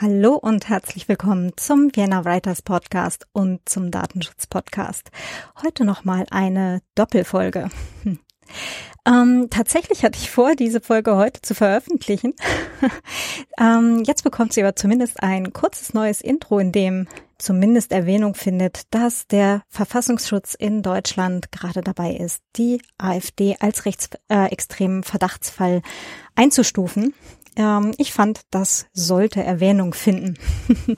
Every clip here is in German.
Hallo und herzlich willkommen zum Vienna Writers Podcast und zum Datenschutz Podcast. Heute nochmal eine Doppelfolge. Hm. Ähm, tatsächlich hatte ich vor, diese Folge heute zu veröffentlichen. ähm, jetzt bekommt sie aber zumindest ein kurzes neues Intro, in dem zumindest Erwähnung findet, dass der Verfassungsschutz in Deutschland gerade dabei ist, die AfD als rechtsextremen äh, Verdachtsfall einzustufen. Ähm, ich fand, das sollte Erwähnung finden.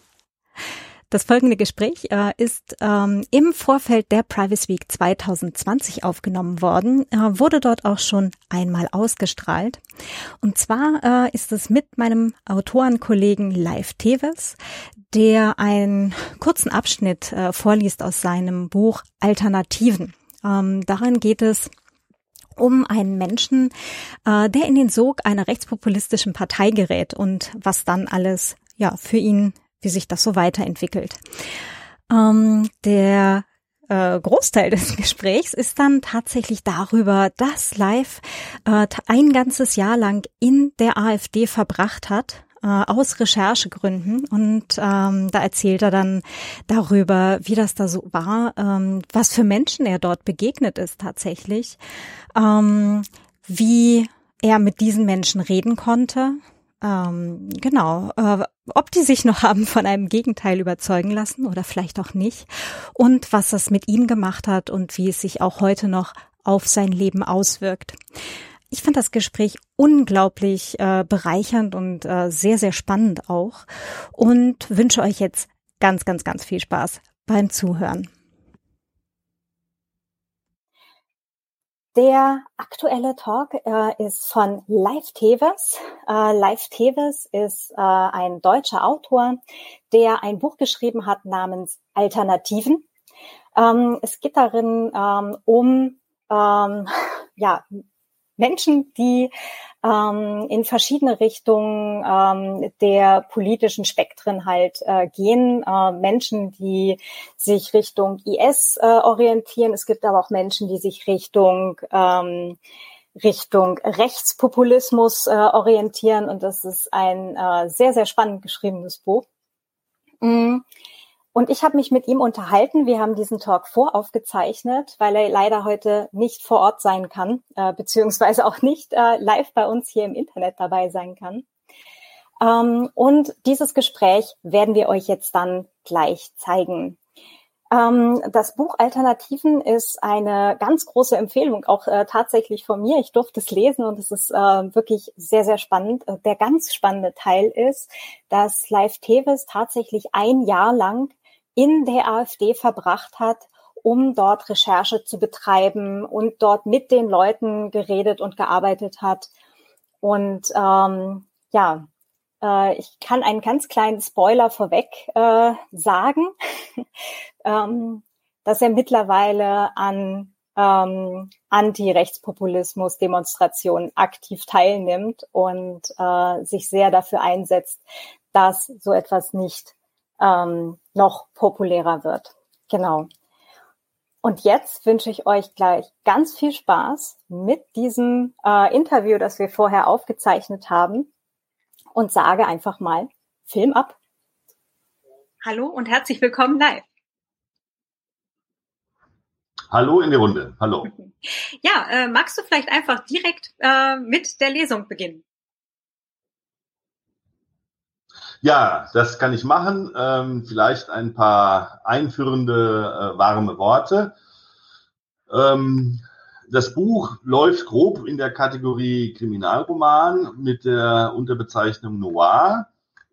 Das folgende Gespräch äh, ist ähm, im Vorfeld der Privacy Week 2020 aufgenommen worden, äh, wurde dort auch schon einmal ausgestrahlt. Und zwar äh, ist es mit meinem Autorenkollegen Live Teves, der einen kurzen Abschnitt äh, vorliest aus seinem Buch Alternativen. Ähm, darin geht es um einen Menschen, äh, der in den Sog einer rechtspopulistischen Partei gerät und was dann alles ja für ihn, wie sich das so weiterentwickelt. Ähm, der äh, Großteil des Gesprächs ist dann tatsächlich darüber, dass Live äh, ein ganzes Jahr lang in der AfD verbracht hat äh, aus Recherchegründen und ähm, da erzählt er dann darüber, wie das da so war, ähm, was für Menschen er dort begegnet ist tatsächlich, ähm, wie er mit diesen Menschen reden konnte. Ähm, genau, äh, ob die sich noch haben von einem Gegenteil überzeugen lassen oder vielleicht auch nicht und was das mit ihm gemacht hat und wie es sich auch heute noch auf sein Leben auswirkt. Ich fand das Gespräch unglaublich äh, bereichernd und äh, sehr, sehr spannend auch und wünsche euch jetzt ganz, ganz, ganz viel Spaß beim Zuhören. Der aktuelle Talk äh, ist von Live Teves. Äh, Live Teves ist äh, ein deutscher Autor, der ein Buch geschrieben hat namens Alternativen. Ähm, es geht darin ähm, um ähm, ja, Menschen, die ähm, in verschiedene Richtungen ähm, der politischen Spektren halt äh, gehen. Äh, Menschen, die sich Richtung IS äh, orientieren. Es gibt aber auch Menschen, die sich Richtung ähm, Richtung Rechtspopulismus äh, orientieren. Und das ist ein äh, sehr, sehr spannend geschriebenes Buch. Mm. Und ich habe mich mit ihm unterhalten. Wir haben diesen Talk voraufgezeichnet, weil er leider heute nicht vor Ort sein kann, äh, beziehungsweise auch nicht äh, live bei uns hier im Internet dabei sein kann. Ähm, und dieses Gespräch werden wir euch jetzt dann gleich zeigen. Ähm, das Buch Alternativen ist eine ganz große Empfehlung, auch äh, tatsächlich von mir. Ich durfte es lesen und es ist äh, wirklich sehr, sehr spannend. Äh, der ganz spannende Teil ist, dass Live Tevis tatsächlich ein Jahr lang in der AfD verbracht hat, um dort Recherche zu betreiben und dort mit den Leuten geredet und gearbeitet hat. Und ähm, ja, äh, ich kann einen ganz kleinen Spoiler vorweg äh, sagen, ähm, dass er mittlerweile an ähm, Anti-Rechtspopulismus-Demonstrationen aktiv teilnimmt und äh, sich sehr dafür einsetzt, dass so etwas nicht ähm, noch populärer wird. Genau. Und jetzt wünsche ich euch gleich ganz viel Spaß mit diesem äh, Interview, das wir vorher aufgezeichnet haben und sage einfach mal, Film ab. Hallo und herzlich willkommen live. Hallo in die Runde. Hallo. Ja, äh, magst du vielleicht einfach direkt äh, mit der Lesung beginnen? Ja, das kann ich machen. Ähm, vielleicht ein paar einführende, äh, warme Worte. Ähm, das Buch läuft grob in der Kategorie Kriminalroman mit der Unterbezeichnung Noir.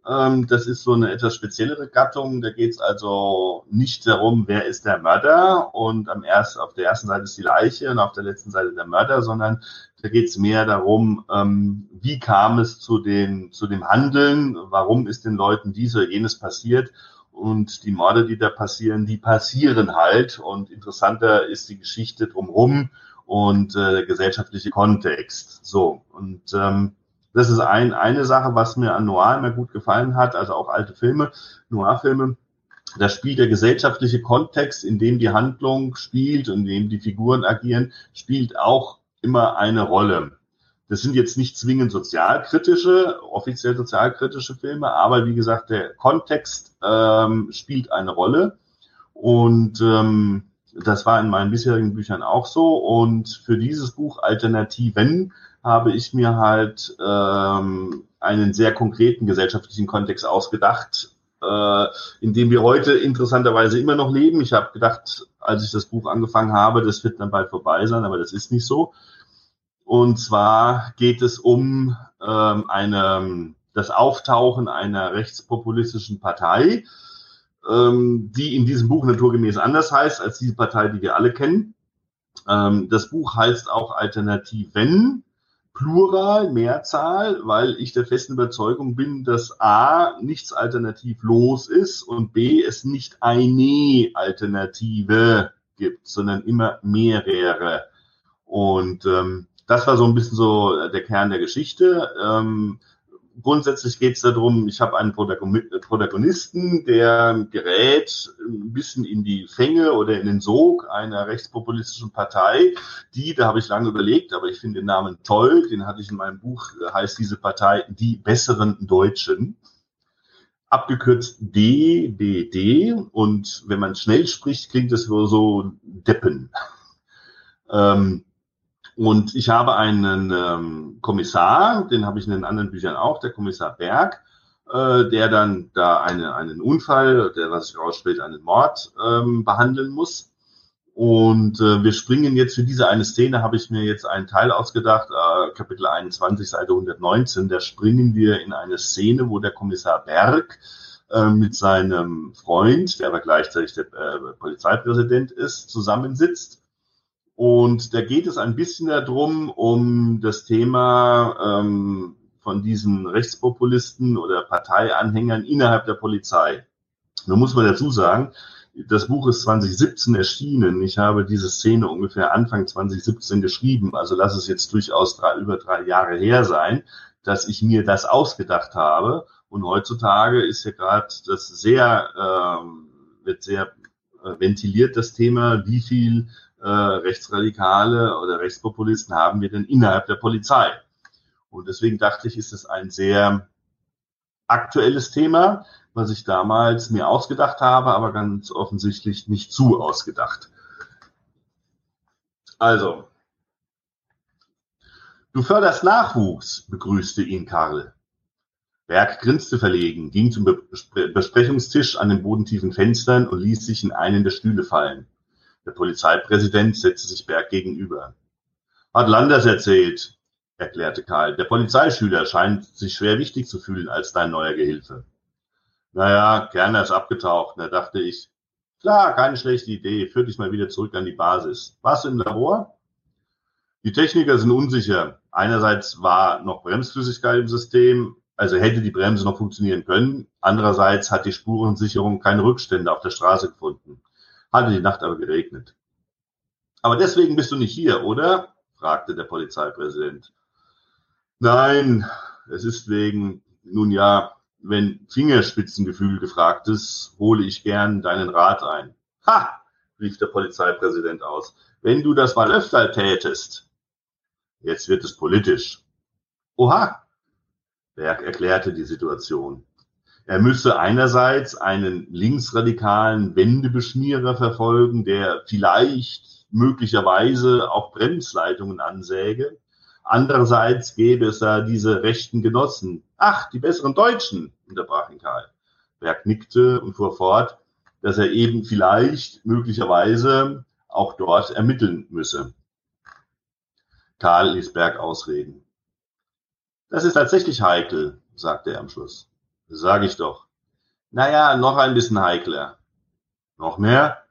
Ähm, das ist so eine etwas speziellere Gattung. Da geht es also nicht darum, wer ist der Mörder und am erst, auf der ersten Seite ist die Leiche und auf der letzten Seite der Mörder, sondern da geht es mehr darum, ähm, wie kam es zu, den, zu dem Handeln, warum ist den Leuten dies oder jenes passiert und die Morde, die da passieren, die passieren halt. Und interessanter ist die Geschichte drumherum und äh, der gesellschaftliche Kontext. So, und ähm, das ist ein, eine Sache, was mir an Noir immer gut gefallen hat, also auch alte Filme, Noir-Filme. Da spielt der gesellschaftliche Kontext, in dem die Handlung spielt und in dem die Figuren agieren, spielt auch immer eine Rolle. Das sind jetzt nicht zwingend sozialkritische, offiziell sozialkritische Filme, aber wie gesagt, der Kontext ähm, spielt eine Rolle. Und ähm, das war in meinen bisherigen Büchern auch so. Und für dieses Buch Alternativen habe ich mir halt ähm, einen sehr konkreten gesellschaftlichen Kontext ausgedacht, äh, in dem wir heute interessanterweise immer noch leben. Ich habe gedacht, als ich das Buch angefangen habe, das wird dann bald vorbei sein, aber das ist nicht so. Und zwar geht es um ähm, eine, das Auftauchen einer rechtspopulistischen Partei, ähm, die in diesem Buch naturgemäß anders heißt als diese Partei, die wir alle kennen. Ähm, das Buch heißt auch Alternativen, Plural, Mehrzahl, weil ich der festen Überzeugung bin, dass A nichts alternativlos ist und B es nicht eine Alternative gibt, sondern immer mehrere. Und ähm, das war so ein bisschen so der Kern der Geschichte. Ähm, grundsätzlich geht es darum, ich habe einen Protagonisten, der gerät ein bisschen in die Fänge oder in den Sog einer rechtspopulistischen Partei, die, da habe ich lange überlegt, aber ich finde den Namen toll, den hatte ich in meinem Buch, heißt diese Partei Die besseren Deutschen. Abgekürzt DBD und wenn man schnell spricht, klingt es so Deppen. Ähm, und ich habe einen ähm, Kommissar, den habe ich in den anderen Büchern auch, der Kommissar Berg, äh, der dann da eine, einen Unfall, der was sich herausstellt, einen Mord ähm, behandeln muss. Und äh, wir springen jetzt für diese eine Szene, habe ich mir jetzt einen Teil ausgedacht, äh, Kapitel 21, Seite 119, da springen wir in eine Szene, wo der Kommissar Berg äh, mit seinem Freund, der aber gleichzeitig der äh, Polizeipräsident ist, zusammensitzt und da geht es ein bisschen darum, um das Thema ähm, von diesen Rechtspopulisten oder Parteianhängern innerhalb der Polizei. Nun muss man dazu sagen, das Buch ist 2017 erschienen. Ich habe diese Szene ungefähr Anfang 2017 geschrieben. Also lass es jetzt durchaus drei, über drei Jahre her sein, dass ich mir das ausgedacht habe. Und heutzutage ist ja gerade das sehr, äh, wird sehr äh, ventiliert, das Thema, wie viel äh, Rechtsradikale oder Rechtspopulisten haben wir denn innerhalb der Polizei? Und deswegen dachte ich, ist es ein sehr aktuelles Thema, was ich damals mir ausgedacht habe, aber ganz offensichtlich nicht zu ausgedacht. Also, du förderst Nachwuchs, begrüßte ihn Karl. Berg grinste verlegen, ging zum Besprechungstisch an den bodentiefen Fenstern und ließ sich in einen der Stühle fallen. Der Polizeipräsident setzte sich Berg gegenüber. Hat Landers erzählt, erklärte Karl. Der Polizeischüler scheint sich schwer wichtig zu fühlen als dein neuer Gehilfe. Naja, Kerner ist abgetaucht, da dachte ich. Klar, keine schlechte Idee. Führ dich mal wieder zurück an die Basis. Warst im Labor? Die Techniker sind unsicher. Einerseits war noch Bremsflüssigkeit im System, also hätte die Bremse noch funktionieren können. Andererseits hat die Spurensicherung keine Rückstände auf der Straße gefunden. Hatte die Nacht aber geregnet. Aber deswegen bist du nicht hier, oder? fragte der Polizeipräsident. Nein, es ist wegen, nun ja, wenn Fingerspitzengefühl gefragt ist, hole ich gern deinen Rat ein. Ha! rief der Polizeipräsident aus. Wenn du das mal öfter tätest. Jetzt wird es politisch. Oha! Berg erklärte die Situation. Er müsse einerseits einen linksradikalen Wendebeschmierer verfolgen, der vielleicht möglicherweise auch Bremsleitungen ansäge. Andererseits gäbe es da diese rechten Genossen. Ach, die besseren Deutschen, unterbrach ihn Karl. Berg nickte und fuhr fort, dass er eben vielleicht möglicherweise auch dort ermitteln müsse. Karl ließ Berg ausreden. Das ist tatsächlich heikel, sagte er am Schluss. Sag ich doch. Naja, noch ein bisschen heikler. Noch mehr?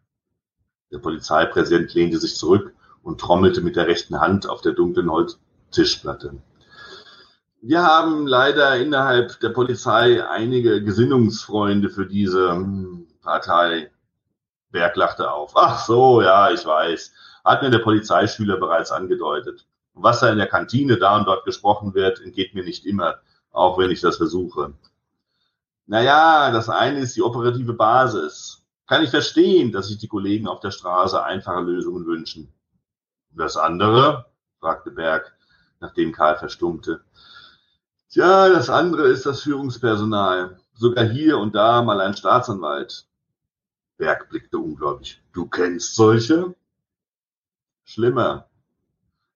Der Polizeipräsident lehnte sich zurück und trommelte mit der rechten Hand auf der dunklen Holztischplatte. Wir haben leider innerhalb der Polizei einige Gesinnungsfreunde für diese hm, Partei. Berg lachte auf. Ach so, ja, ich weiß. Hat mir der Polizeischüler bereits angedeutet. Was da in der Kantine da und dort gesprochen wird, entgeht mir nicht immer, auch wenn ich das versuche. Naja, das eine ist die operative Basis. Kann ich verstehen, dass sich die Kollegen auf der Straße einfache Lösungen wünschen. Das andere, fragte Berg, nachdem Karl verstummte. Tja, das andere ist das Führungspersonal. Sogar hier und da mal ein Staatsanwalt. Berg blickte ungläubig. Du kennst solche? Schlimmer.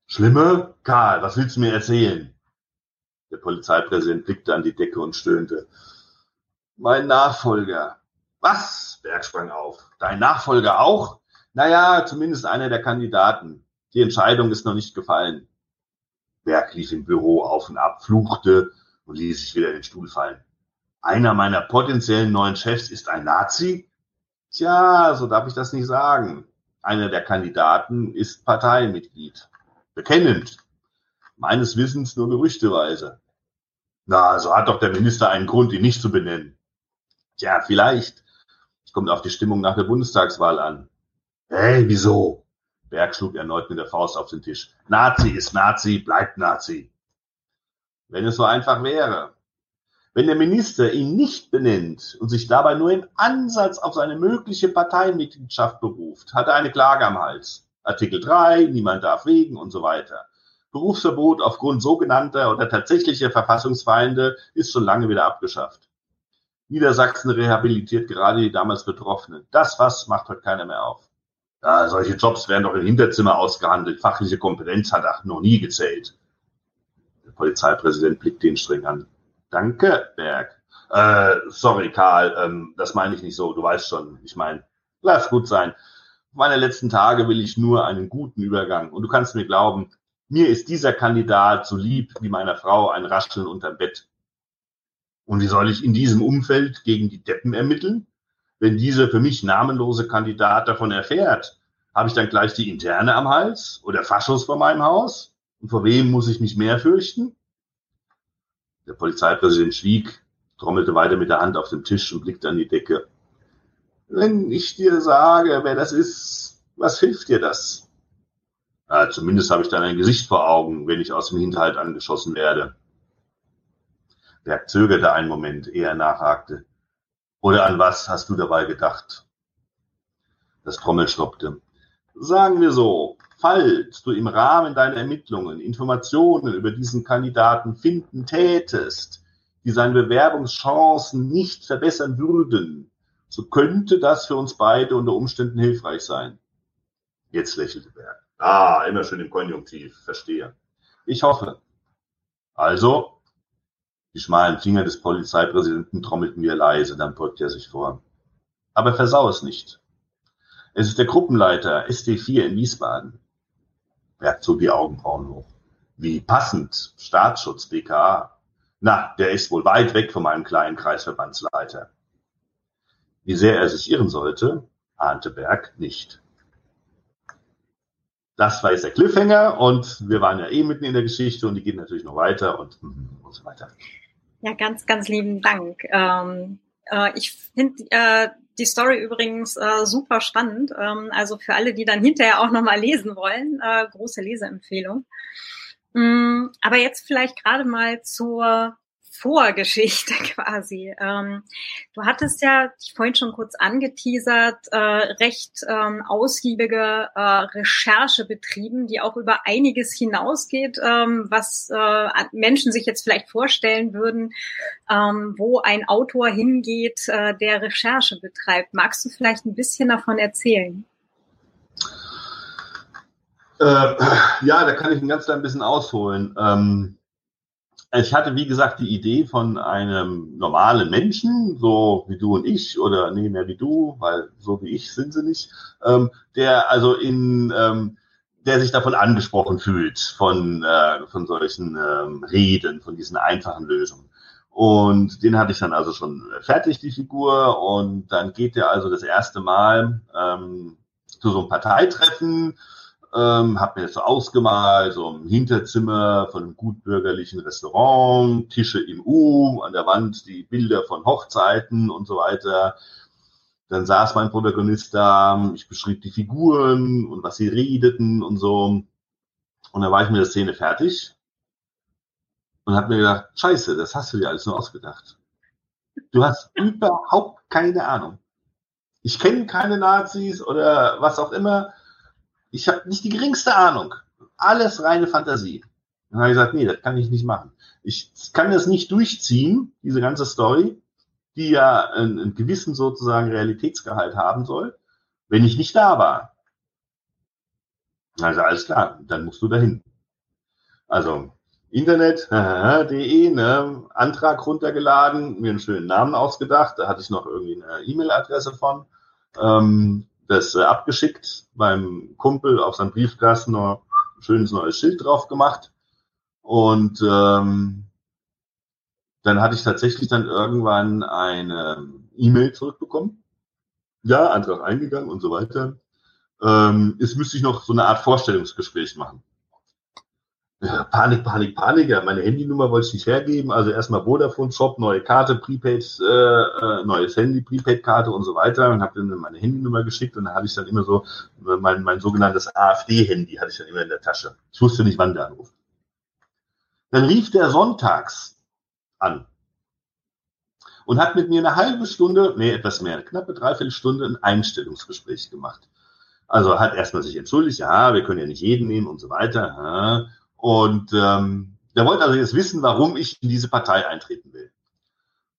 Schlimmer? Karl, was willst du mir erzählen? Der Polizeipräsident blickte an die Decke und stöhnte. Mein Nachfolger. Was? Berg sprang auf. Dein Nachfolger auch? Naja, zumindest einer der Kandidaten. Die Entscheidung ist noch nicht gefallen. Berg lief im Büro auf und ab, fluchte und ließ sich wieder in den Stuhl fallen. Einer meiner potenziellen neuen Chefs ist ein Nazi? Tja, so darf ich das nicht sagen. Einer der Kandidaten ist Parteimitglied. Bekennend. Meines Wissens nur gerüchteweise. Na, so hat doch der Minister einen Grund, ihn nicht zu benennen. Tja, vielleicht. Kommt auf die Stimmung nach der Bundestagswahl an. Hey, wieso? Berg schlug erneut mit der Faust auf den Tisch. Nazi ist Nazi, bleibt Nazi. Wenn es so einfach wäre. Wenn der Minister ihn nicht benennt und sich dabei nur im Ansatz auf seine mögliche Parteimitgliedschaft beruft, hat er eine Klage am Hals. Artikel 3, niemand darf wegen und so weiter. Berufsverbot aufgrund sogenannter oder tatsächlicher Verfassungsfeinde ist schon lange wieder abgeschafft. Niedersachsen rehabilitiert gerade die damals Betroffenen. Das was macht heute keiner mehr auf. Ja, solche Jobs werden doch im Hinterzimmer ausgehandelt. Fachliche Kompetenz hat auch noch nie gezählt. Der Polizeipräsident blickt ihn streng an. Danke, Berg. Äh, sorry, Karl, ähm, das meine ich nicht so. Du weißt schon, ich meine, lass gut sein. Meine letzten Tage will ich nur einen guten Übergang. Und du kannst mir glauben, mir ist dieser Kandidat so lieb wie meiner Frau ein Rascheln unterm Bett. Und wie soll ich in diesem Umfeld gegen die Deppen ermitteln? Wenn dieser für mich namenlose Kandidat davon erfährt, habe ich dann gleich die Interne am Hals oder Faschos vor meinem Haus? Und vor wem muss ich mich mehr fürchten? Der Polizeipräsident schwieg, trommelte weiter mit der Hand auf dem Tisch und blickte an die Decke. Wenn ich dir sage, wer das ist, was hilft dir das? Ja, zumindest habe ich dann ein Gesicht vor Augen, wenn ich aus dem Hinterhalt angeschossen werde. Berg zögerte einen Moment, ehe er nachhakte. Oder an was hast du dabei gedacht? Das Trommel stoppte. Sagen wir so, falls du im Rahmen deiner Ermittlungen Informationen über diesen Kandidaten finden tätest, die seine Bewerbungschancen nicht verbessern würden, so könnte das für uns beide unter Umständen hilfreich sein. Jetzt lächelte Berg. Ah, immer schön im Konjunktiv, verstehe. Ich hoffe. Also, die schmalen Finger des Polizeipräsidenten trommelten mir leise, dann beugte er sich vor. Aber versau es nicht. Es ist der Gruppenleiter SD4 in Wiesbaden. Er zog die Augenbrauen hoch. Wie passend. Staatsschutz, BKA. Na, der ist wohl weit weg von meinem kleinen Kreisverbandsleiter. Wie sehr er sich irren sollte, ahnte Berg nicht. Das war jetzt der Cliffhanger und wir waren ja eh mitten in der Geschichte und die geht natürlich noch weiter und, und so weiter. Ja, ganz, ganz lieben Dank. Ähm, äh, ich finde äh, die Story übrigens äh, super spannend. Ähm, also für alle, die dann hinterher auch nochmal lesen wollen, äh, große Leseempfehlung. Ähm, aber jetzt vielleicht gerade mal zur Vorgeschichte quasi. Ähm, du hattest ja vorhin schon kurz angeteasert, äh, recht ähm, ausgiebige äh, Recherche betrieben, die auch über einiges hinausgeht, ähm, was äh, Menschen sich jetzt vielleicht vorstellen würden, ähm, wo ein Autor hingeht, äh, der Recherche betreibt. Magst du vielleicht ein bisschen davon erzählen? Äh, ja, da kann ich ein ganz klein bisschen ausholen. Ich hatte, wie gesagt, die Idee von einem normalen Menschen, so wie du und ich, oder nee, mehr wie du, weil so wie ich sind sie nicht, ähm, der also in, ähm, der sich davon angesprochen fühlt, von, äh, von solchen ähm, Reden, von diesen einfachen Lösungen. Und den hatte ich dann also schon fertig, die Figur. Und dann geht er also das erste Mal ähm, zu so einem Parteitreffen ähm, habe mir das so ausgemalt, so im Hinterzimmer von einem gutbürgerlichen Restaurant, Tische im U, an der Wand die Bilder von Hochzeiten und so weiter. Dann saß mein Protagonist da, ich beschrieb die Figuren und was sie redeten und so. Und dann war ich mit der Szene fertig und habe mir gedacht, scheiße, das hast du dir alles nur ausgedacht. Du hast überhaupt keine Ahnung. Ich kenne keine Nazis oder was auch immer. Ich habe nicht die geringste Ahnung. Alles reine Fantasie. Dann habe ich gesagt, nee, das kann ich nicht machen. Ich kann das nicht durchziehen, diese ganze Story, die ja einen, einen gewissen sozusagen Realitätsgehalt haben soll, wenn ich nicht da war. Also alles klar, dann musst du dahin. Also Internet.de, ne, Antrag runtergeladen, mir einen schönen Namen ausgedacht, da hatte ich noch irgendwie eine E-Mail-Adresse von, ähm, das äh, abgeschickt, beim Kumpel auf seinem Briefkasten noch ein schönes neues Schild drauf gemacht und ähm, dann hatte ich tatsächlich dann irgendwann eine E-Mail zurückbekommen. Ja, Antrag eingegangen und so weiter. Ähm, jetzt müsste ich noch so eine Art Vorstellungsgespräch machen. Ja, Panik, Panik, Panik. Ja, meine Handynummer wollte ich nicht hergeben. Also erstmal Vodafone Shop, neue Karte, Prepaid, äh, äh, neues Handy, Prepaid-Karte und so weiter. Und habe dann meine Handynummer geschickt und dann hatte ich dann immer so mein, mein sogenanntes AfD-Handy hatte ich dann immer in der Tasche. Ich wusste nicht, wann der anruft. Dann rief der sonntags an und hat mit mir eine halbe Stunde, nee, etwas mehr, knappe dreiviertel Stunde ein Einstellungsgespräch gemacht. Also hat erstmal sich entschuldigt, ja, wir können ja nicht jeden nehmen und so weiter. Und ähm, der wollte also jetzt wissen, warum ich in diese Partei eintreten will.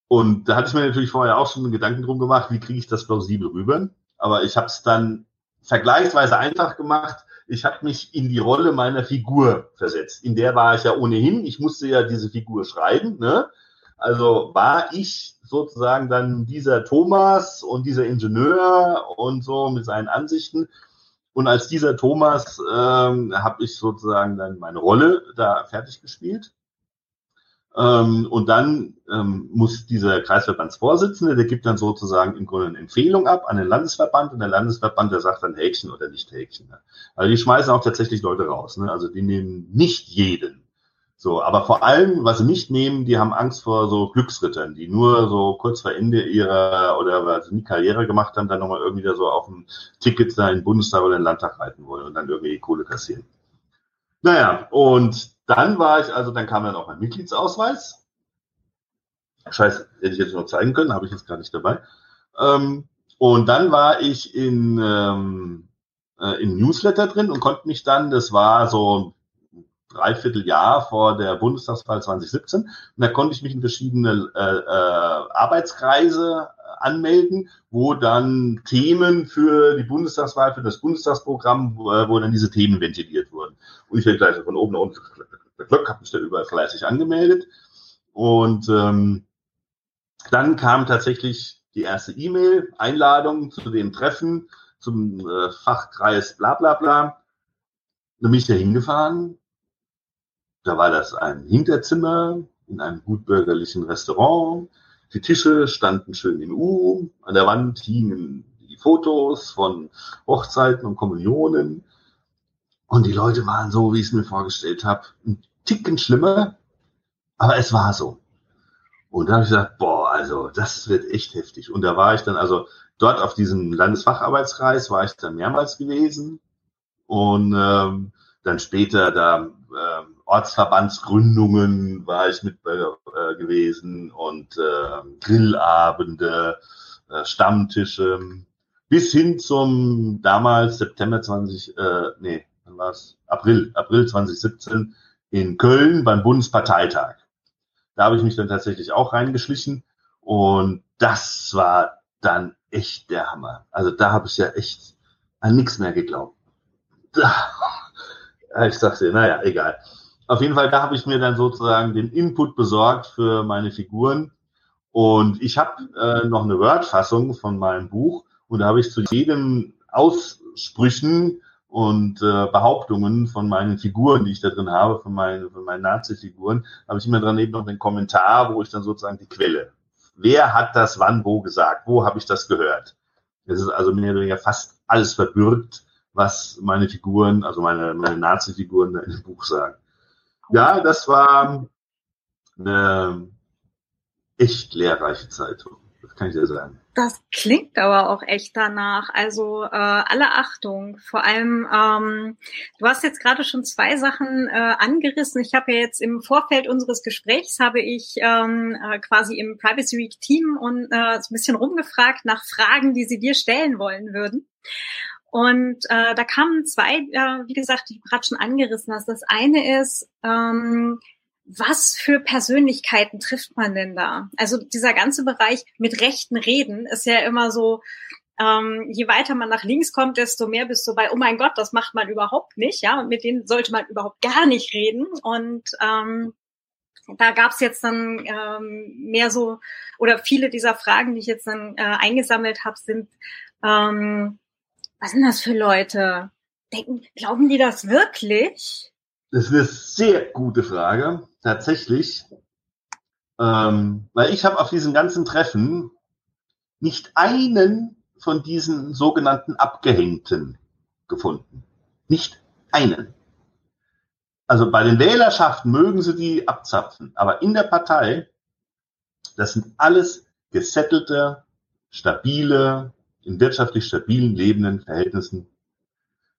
Und da hatte ich mir natürlich vorher auch schon Gedanken drum gemacht, wie kriege ich das plausibel rüber. Aber ich habe es dann vergleichsweise einfach gemacht. Ich habe mich in die Rolle meiner Figur versetzt. In der war ich ja ohnehin. Ich musste ja diese Figur schreiben. Ne? Also war ich sozusagen dann dieser Thomas und dieser Ingenieur und so mit seinen Ansichten. Und als dieser Thomas ähm, habe ich sozusagen dann meine Rolle da fertig gespielt. Ähm, und dann ähm, muss dieser Kreisverbandsvorsitzende, der gibt dann sozusagen im Grunde eine Empfehlung ab an den Landesverband und der Landesverband, der sagt dann Häkchen oder nicht Häkchen. Also die schmeißen auch tatsächlich Leute raus. Ne? Also die nehmen nicht jeden. So, aber vor allem, was sie nicht nehmen, die haben Angst vor so Glücksrittern, die nur so kurz vor Ende ihrer oder weil sie nie Karriere gemacht haben, dann nochmal irgendwie da so auf dem Ticket da in den Bundestag oder in den Landtag reiten wollen und dann irgendwie Kohle kassieren. Naja, und dann war ich, also dann kam dann auch mein Mitgliedsausweis. Scheiße, hätte ich jetzt noch zeigen können, habe ich jetzt gar nicht dabei. Ähm, und dann war ich in, ähm, äh, im Newsletter drin und konnte mich dann, das war so Dreivierteljahr vor der Bundestagswahl 2017. Und da konnte ich mich in verschiedene äh, äh, Arbeitskreise anmelden, wo dann Themen für die Bundestagswahl, für das Bundestagsprogramm, wo, wo dann diese Themen ventiliert wurden. Und ich werde gleich von oben nach unten, Glück, habe mich da überall fleißig angemeldet. Und ähm, dann kam tatsächlich die erste E-Mail, Einladung zu dem Treffen zum äh, Fachkreis bla bla bla. Da bin ich da hingefahren, da war das ein Hinterzimmer in einem gutbürgerlichen Restaurant. Die Tische standen schön im U. An der Wand hingen die Fotos von Hochzeiten und Kommunionen. Und die Leute waren so, wie ich es mir vorgestellt habe, ein Ticken schlimmer. Aber es war so. Und da habe ich gesagt, boah, also das wird echt heftig. Und da war ich dann, also dort auf diesem Landesfacharbeitskreis war ich dann mehrmals gewesen. Und ähm, dann später da ähm, Ortsverbandsgründungen war ich mit äh, gewesen und äh, Grillabende, äh, Stammtische, bis hin zum damals September 20, äh, nee, wann war? April, April 2017 in Köln beim Bundesparteitag. Da habe ich mich dann tatsächlich auch reingeschlichen und das war dann echt der Hammer. Also da habe ich ja echt an nichts mehr geglaubt. Ich sagte, naja, egal. Auf jeden Fall, da habe ich mir dann sozusagen den Input besorgt für meine Figuren. Und ich habe äh, noch eine Word-Fassung von meinem Buch und da habe ich zu jedem Aussprüchen und äh, Behauptungen von meinen Figuren, die ich da drin habe, von meinen, von meinen Nazi-Figuren, habe ich immer dran eben noch den Kommentar, wo ich dann sozusagen die Quelle. Wer hat das wann wo gesagt? Wo habe ich das gehört? Es ist also mehr oder weniger fast alles verbürgt, was meine Figuren, also meine, meine Nazi-Figuren da in dem Buch sagen. Ja, das war eine echt lehrreiche Zeitung. Das kann ich dir sagen. Das klingt aber auch echt danach. Also äh, alle Achtung. Vor allem, ähm, du hast jetzt gerade schon zwei Sachen äh, angerissen. Ich habe ja jetzt im Vorfeld unseres Gesprächs habe ich ähm, äh, quasi im Privacy Week Team und äh, so ein bisschen rumgefragt nach Fragen, die sie dir stellen wollen würden. Und äh, da kamen zwei, äh, wie gesagt, die du gerade schon angerissen hast. Das eine ist, ähm, was für Persönlichkeiten trifft man denn da? Also dieser ganze Bereich mit rechten Reden ist ja immer so, ähm, je weiter man nach links kommt, desto mehr bist du bei, oh mein Gott, das macht man überhaupt nicht, ja, und mit denen sollte man überhaupt gar nicht reden. Und ähm, da gab's jetzt dann ähm, mehr so, oder viele dieser Fragen, die ich jetzt dann äh, eingesammelt habe, sind, ähm, was sind das für Leute? Denken, glauben die das wirklich? Das ist eine sehr gute Frage, tatsächlich. Ähm, weil ich habe auf diesen ganzen Treffen nicht einen von diesen sogenannten Abgehängten gefunden. Nicht einen. Also bei den Wählerschaften mögen sie die abzapfen, aber in der Partei, das sind alles gesettelte, stabile, in wirtschaftlich stabilen lebenden Verhältnissen.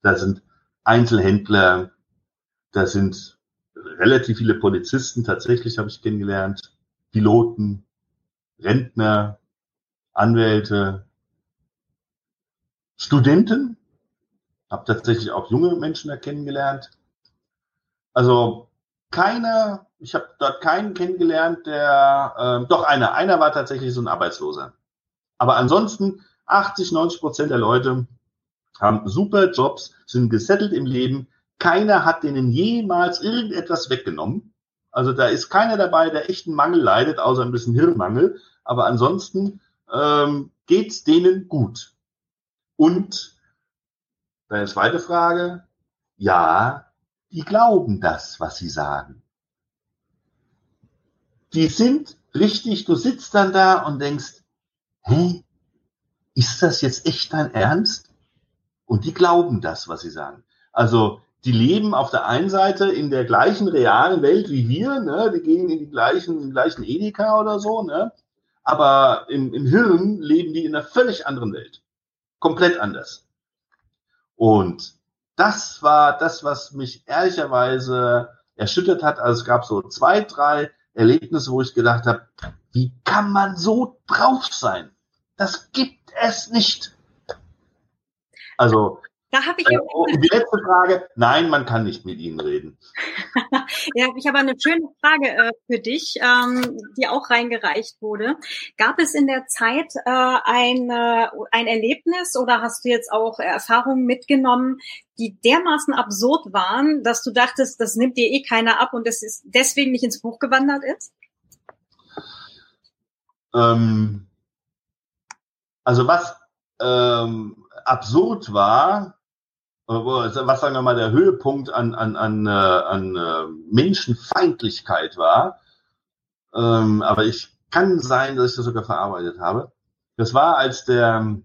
Da sind Einzelhändler, da sind relativ viele Polizisten, tatsächlich habe ich kennengelernt, Piloten, Rentner, Anwälte, Studenten, habe tatsächlich auch junge Menschen da kennengelernt. Also keiner, ich habe dort keinen kennengelernt, der, äh, doch einer, einer war tatsächlich so ein Arbeitsloser. Aber ansonsten 80, 90 Prozent der Leute haben super Jobs, sind gesettelt im Leben. Keiner hat denen jemals irgendetwas weggenommen. Also da ist keiner dabei, der echten Mangel leidet, außer ein bisschen Hirnmangel. Aber ansonsten ähm, geht's denen gut. Und deine zweite Frage, ja, die glauben das, was sie sagen. Die sind richtig, du sitzt dann da und denkst, hey, ist das jetzt echt dein Ernst? Und die glauben das, was sie sagen. Also die leben auf der einen Seite in der gleichen realen Welt wie wir, ne? die gehen in die gleichen, in die gleichen Edeka oder so, ne? aber im, im Hirn leben die in einer völlig anderen Welt. Komplett anders. Und das war das, was mich ehrlicherweise erschüttert hat. Also es gab so zwei, drei Erlebnisse, wo ich gedacht habe, wie kann man so drauf sein? Das gibt es nicht. Also, da habe ich äh, und die letzte Frage, nein, man kann nicht mit Ihnen reden. ja, ich habe eine schöne Frage äh, für dich, ähm, die auch reingereicht wurde. Gab es in der Zeit äh, ein, äh, ein Erlebnis oder hast du jetzt auch Erfahrungen mitgenommen, die dermaßen absurd waren, dass du dachtest, das nimmt dir eh keiner ab und das ist deswegen nicht ins Buch gewandert ist? Ähm, also was ähm, absurd war, äh, was sagen wir mal der Höhepunkt an, an, an, äh, an äh, Menschenfeindlichkeit war, ähm, aber ich kann sein, dass ich das sogar verarbeitet habe. Das war, als der,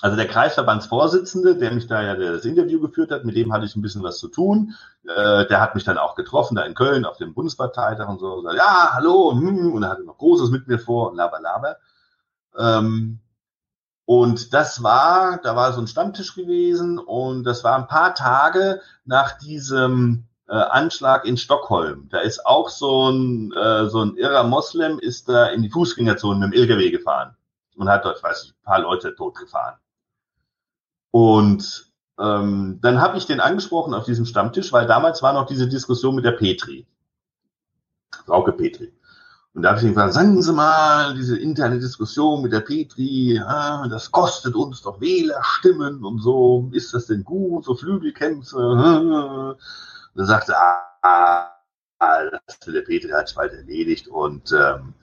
also der Kreisverbandsvorsitzende, der mich da ja das Interview geführt hat, mit dem hatte ich ein bisschen was zu tun. Äh, der hat mich dann auch getroffen, da in Köln auf dem Bundesparteitag und so. Und gesagt, ja, hallo, hm, und er hatte noch Großes mit mir vor und laber, laber. Ähm, und das war, da war so ein Stammtisch gewesen und das war ein paar Tage nach diesem äh, Anschlag in Stockholm. Da ist auch so ein, äh, so ein irrer Moslem ist da in die Fußgängerzone mit dem LKW gefahren und hat dort, weiß ich, ein paar Leute totgefahren. Und ähm, dann habe ich den angesprochen auf diesem Stammtisch, weil damals war noch diese Diskussion mit der Petri. Frauke Petri. Und da habe ich ihn gefragt, sagen Sie mal, diese interne Diskussion mit der Petri, ah, das kostet uns doch Wählerstimmen und so, ist das denn gut, so Flügelkämpfe? Und er sagte, ah, das der Petri hat sich bald erledigt und ähm,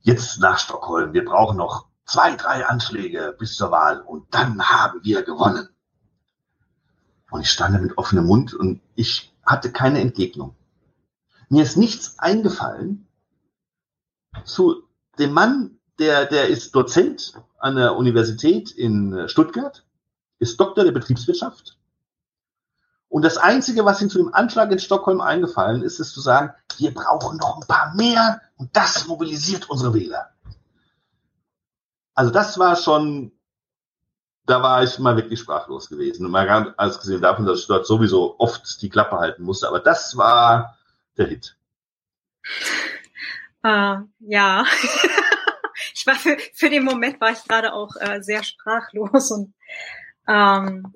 jetzt nach Stockholm, wir brauchen noch zwei, drei Anschläge bis zur Wahl und dann haben wir gewonnen. Und ich stand da mit offenem Mund und ich hatte keine Entgegnung. Mir ist nichts eingefallen, zu dem Mann, der, der ist Dozent an der Universität in Stuttgart, ist Doktor der Betriebswirtschaft. Und das Einzige, was ihm zu dem Anschlag in Stockholm eingefallen ist, ist zu sagen, wir brauchen noch ein paar mehr und das mobilisiert unsere Wähler. Also das war schon, da war ich mal wirklich sprachlos gewesen. Und mal ganz alles gesehen davon, dass ich dort sowieso oft die Klappe halten musste. Aber das war der Hit. Äh, ja, ich war für, für den Moment war ich gerade auch äh, sehr sprachlos und Ähm,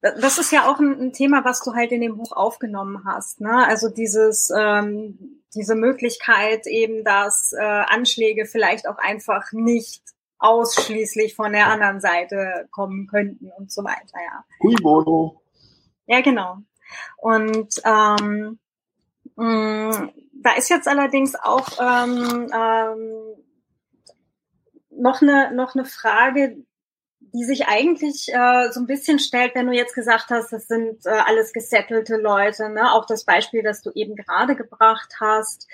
das ist ja auch ein, ein, Thema, was du halt in dem Buch aufgenommen hast. Ne? Also dieses, ähm, diese Möglichkeit eben, dass äh, Anschläge vielleicht auch einfach nicht ausschließlich von der anderen Seite kommen könnten und so weiter, ja. Cui bono. Ja, genau. Und ähm, mh, mm, da ist jetzt allerdings auch ähm, ähm, noch eine noch eine Frage, die sich eigentlich äh, so ein bisschen stellt, wenn du jetzt gesagt hast, das sind äh, alles gesettelte Leute, ne? Auch das Beispiel, das du eben gerade gebracht hast.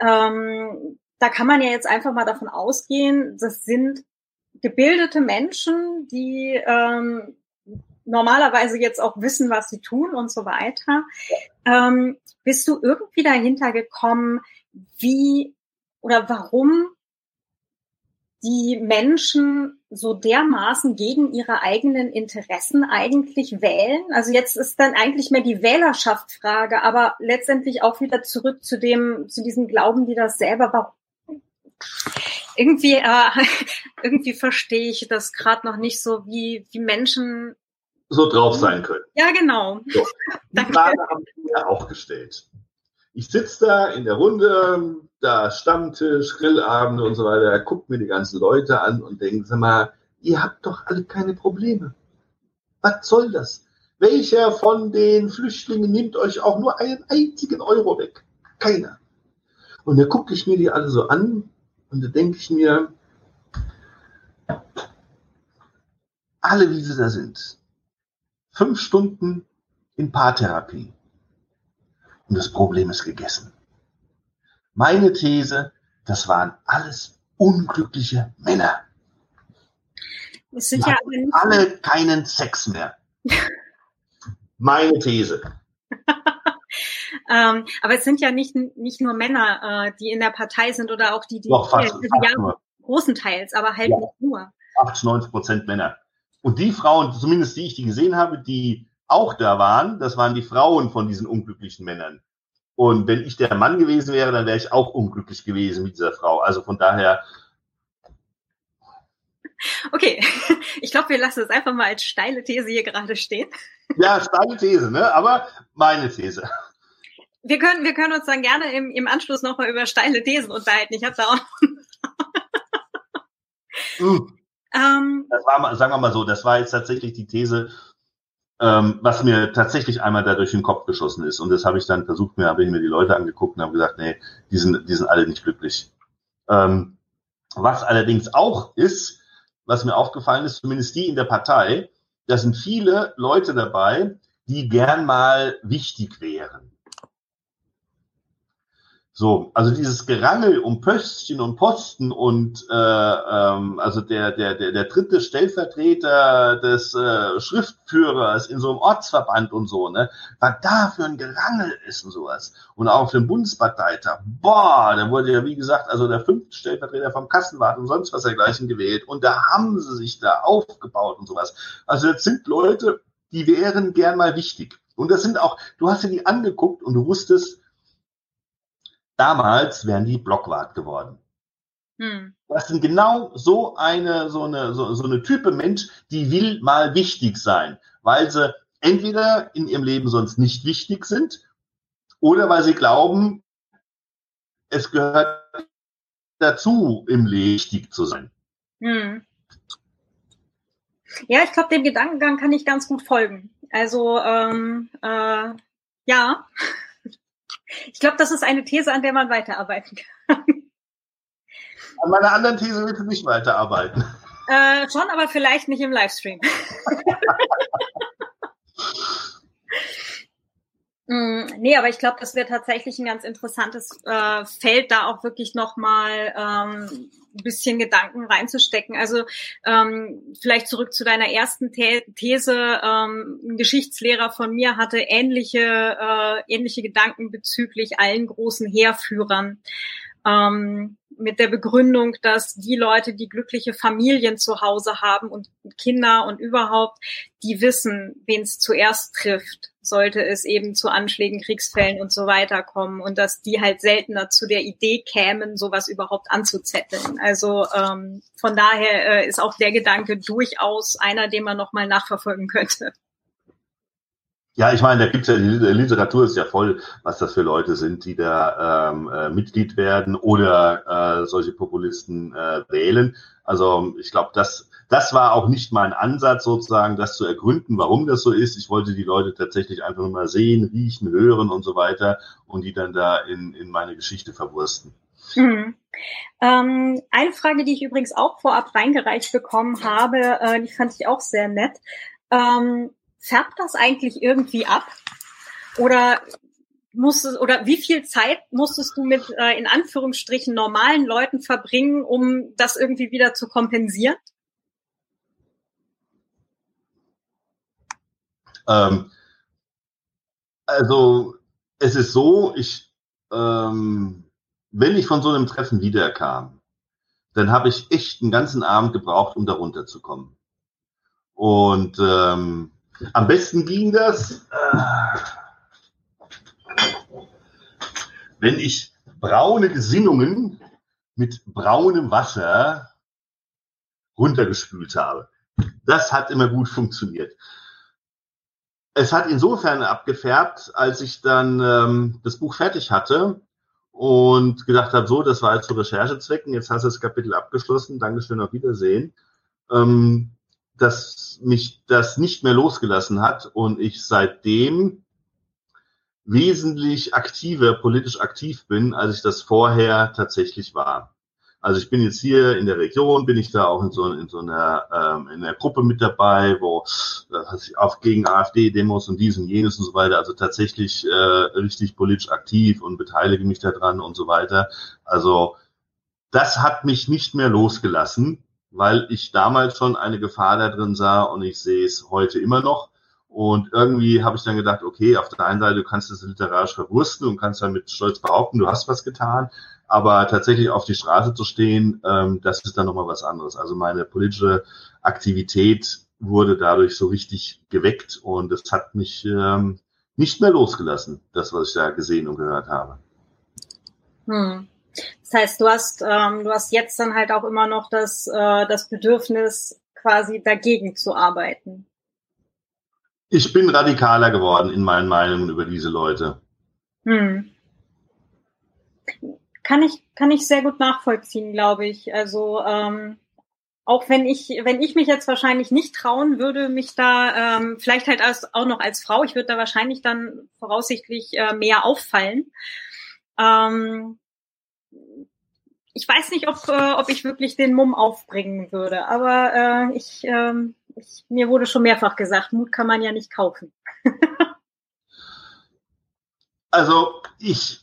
Ähm, da kann man ja jetzt einfach mal davon ausgehen, das sind gebildete Menschen, die ähm, normalerweise jetzt auch wissen, was sie tun und so weiter. Ähm, bist du irgendwie dahinter gekommen, wie oder warum die Menschen so dermaßen gegen ihre eigenen Interessen eigentlich wählen? Also jetzt ist dann eigentlich mehr die Wählerschaftsfrage, aber letztendlich auch wieder zurück zu dem, zu diesem Glauben, die das selber, warum? Irgendwie, äh, irgendwie verstehe ich das gerade noch nicht so, wie, wie Menschen so drauf sein können. Ja, genau. So. Die Frage haben wir mir auch gestellt. Ich sitze da in der Runde, da Stammtisch, Grillabende und so weiter, guckt mir die ganzen Leute an und denkt, sag mal, ihr habt doch alle keine Probleme. Was soll das? Welcher von den Flüchtlingen nimmt euch auch nur einen einzigen Euro weg? Keiner. Und da gucke ich mir die alle so an und da denke ich mir, alle wie sie da sind, fünf Stunden in Paartherapie, und das Problem ist gegessen. Meine These, das waren alles unglückliche Männer. Es sind ja alle keinen Sex mehr. Meine These. ähm, aber es sind ja nicht, nicht nur Männer, äh, die in der Partei sind oder auch die, die Doch, fast, also, ja, nur. großenteils, aber halt ja. nicht nur. 80, 90 Prozent Männer. Und die Frauen, zumindest die ich die gesehen habe, die auch da waren, das waren die Frauen von diesen unglücklichen Männern. Und wenn ich der Mann gewesen wäre, dann wäre ich auch unglücklich gewesen mit dieser Frau. Also von daher. Okay, ich glaube, wir lassen es einfach mal als steile These hier gerade stehen. Ja, steile These, ne? Aber meine These. Wir können, wir können uns dann gerne im, im Anschluss nochmal über steile Thesen unterhalten. Ich habe da auch. mm. Ähm, das war, sagen wir mal so, das war jetzt tatsächlich die These, ähm, was mir tatsächlich einmal da durch den Kopf geschossen ist. Und das habe ich dann versucht, mir habe ich mir die Leute angeguckt und habe gesagt, nee, die sind, die sind alle nicht glücklich. Ähm, was allerdings auch ist, was mir aufgefallen ist, zumindest die in der Partei, da sind viele Leute dabei, die gern mal wichtig wären. So, also dieses Gerangel um Pöstchen und Posten und äh, ähm, also der, der, der, der dritte Stellvertreter des äh, Schriftführers in so einem Ortsverband und so, ne, was da für ein Gerangel ist und sowas. Und auch auf dem Bundesparteitag, boah, da wurde ja, wie gesagt, also der fünfte Stellvertreter vom Kassenwart und sonst was dergleichen gewählt. Und da haben sie sich da aufgebaut und sowas. Also das sind Leute, die wären gern mal wichtig. Und das sind auch, du hast dir die angeguckt und du wusstest, Damals wären die Blockwart geworden. Hm. Das sind genau so eine, so eine, so, so eine Type Mensch, die will mal wichtig sein, weil sie entweder in ihrem Leben sonst nicht wichtig sind oder weil sie glauben, es gehört dazu, im Leben wichtig zu sein. Hm. Ja, ich glaube, dem Gedankengang kann ich ganz gut folgen. Also ähm, äh, ja, ich glaube, das ist eine These, an der man weiterarbeiten kann. An meiner anderen These willst du nicht weiterarbeiten. Äh, schon, aber vielleicht nicht im Livestream. mm, nee, aber ich glaube, das wäre tatsächlich ein ganz interessantes äh, Feld, da auch wirklich nochmal ähm, ein bisschen Gedanken reinzustecken. Also ähm, vielleicht zurück zu deiner ersten The These. Ähm, ein Geschichtslehrer von mir hatte ähnliche, äh, ähnliche Gedanken bezüglich allen großen Heerführern. Ähm, mit der Begründung, dass die Leute, die glückliche Familien zu Hause haben und Kinder und überhaupt, die wissen, wen es zuerst trifft, sollte es eben zu Anschlägen, Kriegsfällen und so weiter kommen und dass die halt seltener zu der Idee kämen, sowas überhaupt anzuzetteln. Also ähm, von daher äh, ist auch der Gedanke durchaus einer, den man nochmal nachverfolgen könnte. Ja, ich meine, da gibt's ja, die Literatur ist ja voll, was das für Leute sind, die da ähm, äh, Mitglied werden oder äh, solche Populisten äh, wählen. Also ich glaube, das, das war auch nicht mein Ansatz, sozusagen, das zu ergründen, warum das so ist. Ich wollte die Leute tatsächlich einfach nur mal sehen, riechen, hören und so weiter und die dann da in, in meine Geschichte verwursten. Mhm. Ähm, eine Frage, die ich übrigens auch vorab reingereicht bekommen habe, äh, die fand ich auch sehr nett. Ähm, färbt das eigentlich irgendwie ab? Oder musstest oder wie viel Zeit musstest du mit äh, in Anführungsstrichen normalen Leuten verbringen, um das irgendwie wieder zu kompensieren? Ähm, also es ist so, ich ähm, wenn ich von so einem Treffen wiederkam, dann habe ich echt einen ganzen Abend gebraucht, um da runterzukommen. Und ähm, am besten ging das, wenn ich braune Gesinnungen mit braunem Wasser runtergespült habe. Das hat immer gut funktioniert. Es hat insofern abgefärbt, als ich dann ähm, das Buch fertig hatte und gedacht habe, so, das war jetzt zu Recherchezwecken, jetzt hast du das Kapitel abgeschlossen, Dankeschön, auf Wiedersehen. Ähm, dass mich das nicht mehr losgelassen hat und ich seitdem wesentlich aktiver, politisch aktiv bin, als ich das vorher tatsächlich war. Also ich bin jetzt hier in der Region, bin ich da auch in so, in so einer, ähm, in einer Gruppe mit dabei, wo äh, auch gegen AfD-Demos und dies und jenes und so weiter, also tatsächlich äh, richtig politisch aktiv und beteilige mich daran und so weiter. Also das hat mich nicht mehr losgelassen weil ich damals schon eine Gefahr da drin sah und ich sehe es heute immer noch. Und irgendwie habe ich dann gedacht, okay, auf der einen Seite du kannst es literarisch verwursten und kannst dann mit Stolz behaupten, du hast was getan, aber tatsächlich auf die Straße zu stehen, ähm, das ist dann nochmal was anderes. Also meine politische Aktivität wurde dadurch so richtig geweckt und es hat mich ähm, nicht mehr losgelassen, das, was ich da gesehen und gehört habe. Hm. Das heißt, du hast, ähm, du hast jetzt dann halt auch immer noch das, äh, das Bedürfnis, quasi dagegen zu arbeiten. Ich bin radikaler geworden in meinen Meinungen über diese Leute. Hm. Kann ich, kann ich sehr gut nachvollziehen, glaube ich. Also ähm, auch wenn ich, wenn ich mich jetzt wahrscheinlich nicht trauen würde, mich da ähm, vielleicht halt als, auch noch als Frau, ich würde da wahrscheinlich dann voraussichtlich äh, mehr auffallen. Ähm, ich weiß nicht, ob, äh, ob ich wirklich den Mumm aufbringen würde, aber äh, ich, äh, ich, mir wurde schon mehrfach gesagt, Mut kann man ja nicht kaufen. also ich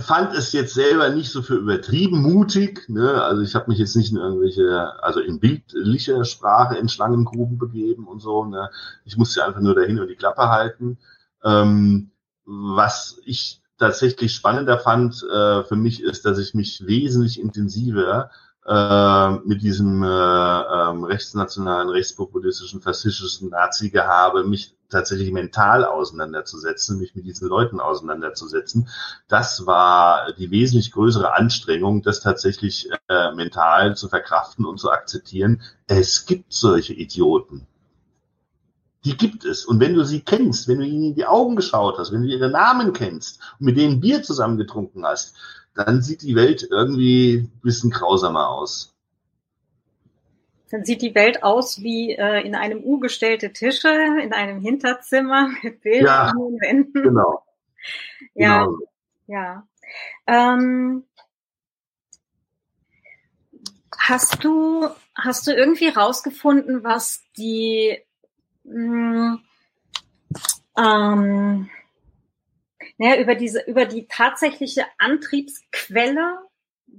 fand es jetzt selber nicht so für übertrieben mutig. Ne? Also ich habe mich jetzt nicht in irgendwelche, also in bildlicher Sprache in Schlangengruben begeben und so. Ne? Ich musste einfach nur dahin und die Klappe halten. Ähm, was ich tatsächlich spannender fand äh, für mich ist, dass ich mich wesentlich intensiver äh, mit diesem äh, ähm, rechtsnationalen, rechtspopulistischen, faschistischen Nazi-Gehabe mich tatsächlich mental auseinanderzusetzen, mich mit diesen Leuten auseinanderzusetzen. Das war die wesentlich größere Anstrengung, das tatsächlich äh, mental zu verkraften und zu akzeptieren. Es gibt solche Idioten. Die gibt es. Und wenn du sie kennst, wenn du ihnen in die Augen geschaut hast, wenn du ihre Namen kennst und mit denen Bier zusammen getrunken hast, dann sieht die Welt irgendwie ein bisschen grausamer aus. Dann sieht die Welt aus wie äh, in einem U gestellte Tische, in einem Hinterzimmer mit Bildern ja, an den Wänden. Genau. Ja, genau. ja. Ähm, hast du hast du irgendwie rausgefunden, was die mh, ähm, naja, über diese, über die tatsächliche Antriebsquelle,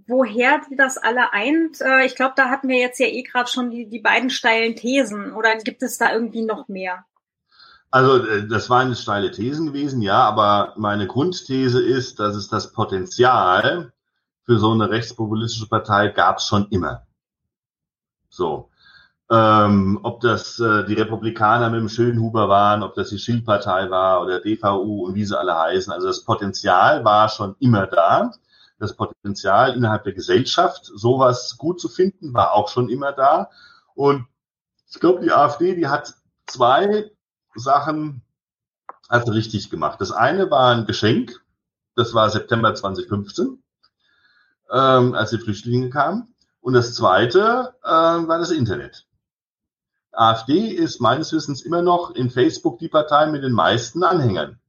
woher die das alle eint. Äh, ich glaube, da hatten wir jetzt ja eh gerade schon die, die beiden steilen Thesen. Oder gibt es da irgendwie noch mehr? Also äh, das waren steile Thesen gewesen, ja, aber meine Grundthese ist, dass es das Potenzial für so eine rechtspopulistische Partei gab schon immer. So. Ähm, ob das äh, die Republikaner mit dem Schönhuber waren, ob das die Schildpartei war oder DVU und wie sie alle heißen. Also das Potenzial war schon immer da. Das Potenzial innerhalb der Gesellschaft, sowas gut zu finden, war auch schon immer da. Und ich glaube, die AfD, die hat zwei Sachen hat richtig gemacht. Das eine war ein Geschenk. Das war September 2015, ähm, als die Flüchtlinge kamen. Und das zweite äh, war das Internet. AfD ist meines Wissens immer noch in Facebook die Partei mit den meisten Anhängern.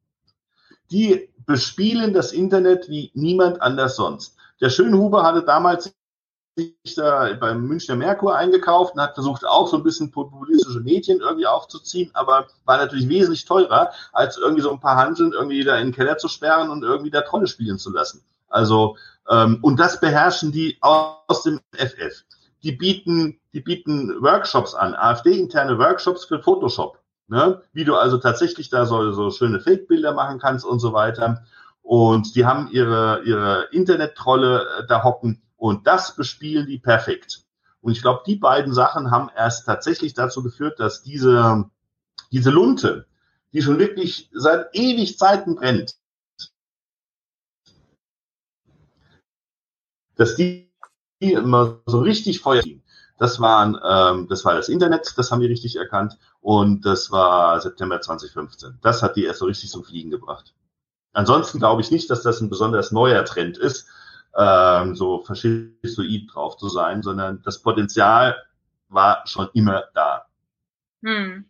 Die bespielen das Internet wie niemand anders sonst. Der Schönhuber hatte damals sich da beim Münchner Merkur eingekauft und hat versucht, auch so ein bisschen populistische Medien irgendwie aufzuziehen, aber war natürlich wesentlich teurer, als irgendwie so ein paar Handeln irgendwie da in den Keller zu sperren und irgendwie da Trolle spielen zu lassen. Also, ähm, und das beherrschen die aus dem FF die bieten, die bieten Workshops an, AfD-interne Workshops für Photoshop. Ne? Wie du also tatsächlich da so, so schöne Fake-Bilder machen kannst und so weiter. Und die haben ihre, ihre Internet-Trolle äh, da hocken und das bespielen die perfekt. Und ich glaube, die beiden Sachen haben erst tatsächlich dazu geführt, dass diese, diese Lunte, die schon wirklich seit ewig Zeiten brennt, dass die immer so richtig Feuer. Das waren, ähm, das war das Internet, das haben die richtig erkannt. Und das war September 2015. Das hat die erst so richtig zum Fliegen gebracht. Ansonsten glaube ich nicht, dass das ein besonders neuer Trend ist, ähm, so faschistoid drauf zu sein, sondern das Potenzial war schon immer da. Hm.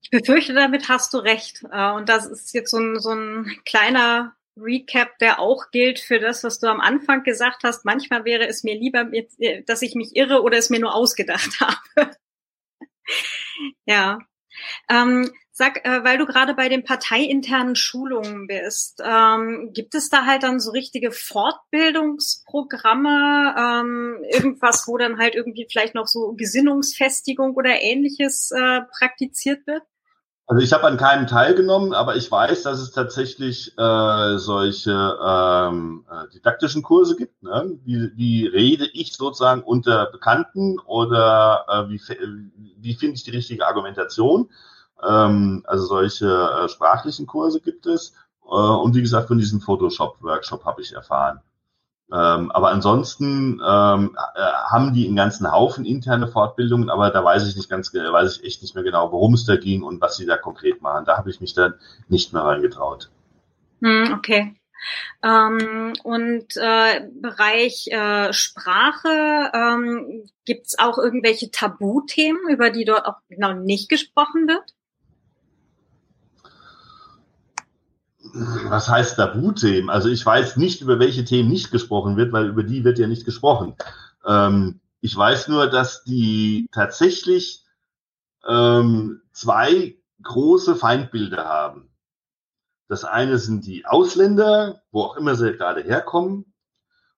Ich befürchte, damit hast du recht. Äh, und das ist jetzt so ein, so ein kleiner Recap, der auch gilt für das, was du am Anfang gesagt hast. Manchmal wäre es mir lieber, dass ich mich irre oder es mir nur ausgedacht habe. ja. Ähm, sag, äh, weil du gerade bei den parteiinternen Schulungen bist, ähm, gibt es da halt dann so richtige Fortbildungsprogramme, ähm, irgendwas, wo dann halt irgendwie vielleicht noch so Gesinnungsfestigung oder ähnliches äh, praktiziert wird? Also ich habe an keinem teilgenommen, aber ich weiß, dass es tatsächlich äh, solche ähm, äh, didaktischen Kurse gibt. Ne? Wie, wie rede ich sozusagen unter Bekannten oder äh, wie, wie finde ich die richtige Argumentation? Ähm, also solche äh, sprachlichen Kurse gibt es. Äh, und wie gesagt, von diesem Photoshop-Workshop habe ich erfahren. Ähm, aber ansonsten ähm, äh, haben die einen ganzen Haufen interne Fortbildungen, aber da weiß ich nicht ganz, weiß ich echt nicht mehr genau, worum es da ging und was sie da konkret machen. Da habe ich mich dann nicht mehr reingetraut. Hm, okay. Ähm, und äh, Bereich äh, Sprache, ähm, gibt es auch irgendwelche Tabuthemen, über die dort auch genau nicht gesprochen wird? Was heißt Tabuthemen? Also ich weiß nicht, über welche Themen nicht gesprochen wird, weil über die wird ja nicht gesprochen. Ähm, ich weiß nur, dass die tatsächlich ähm, zwei große Feindbilder haben. Das eine sind die Ausländer, wo auch immer sie gerade herkommen,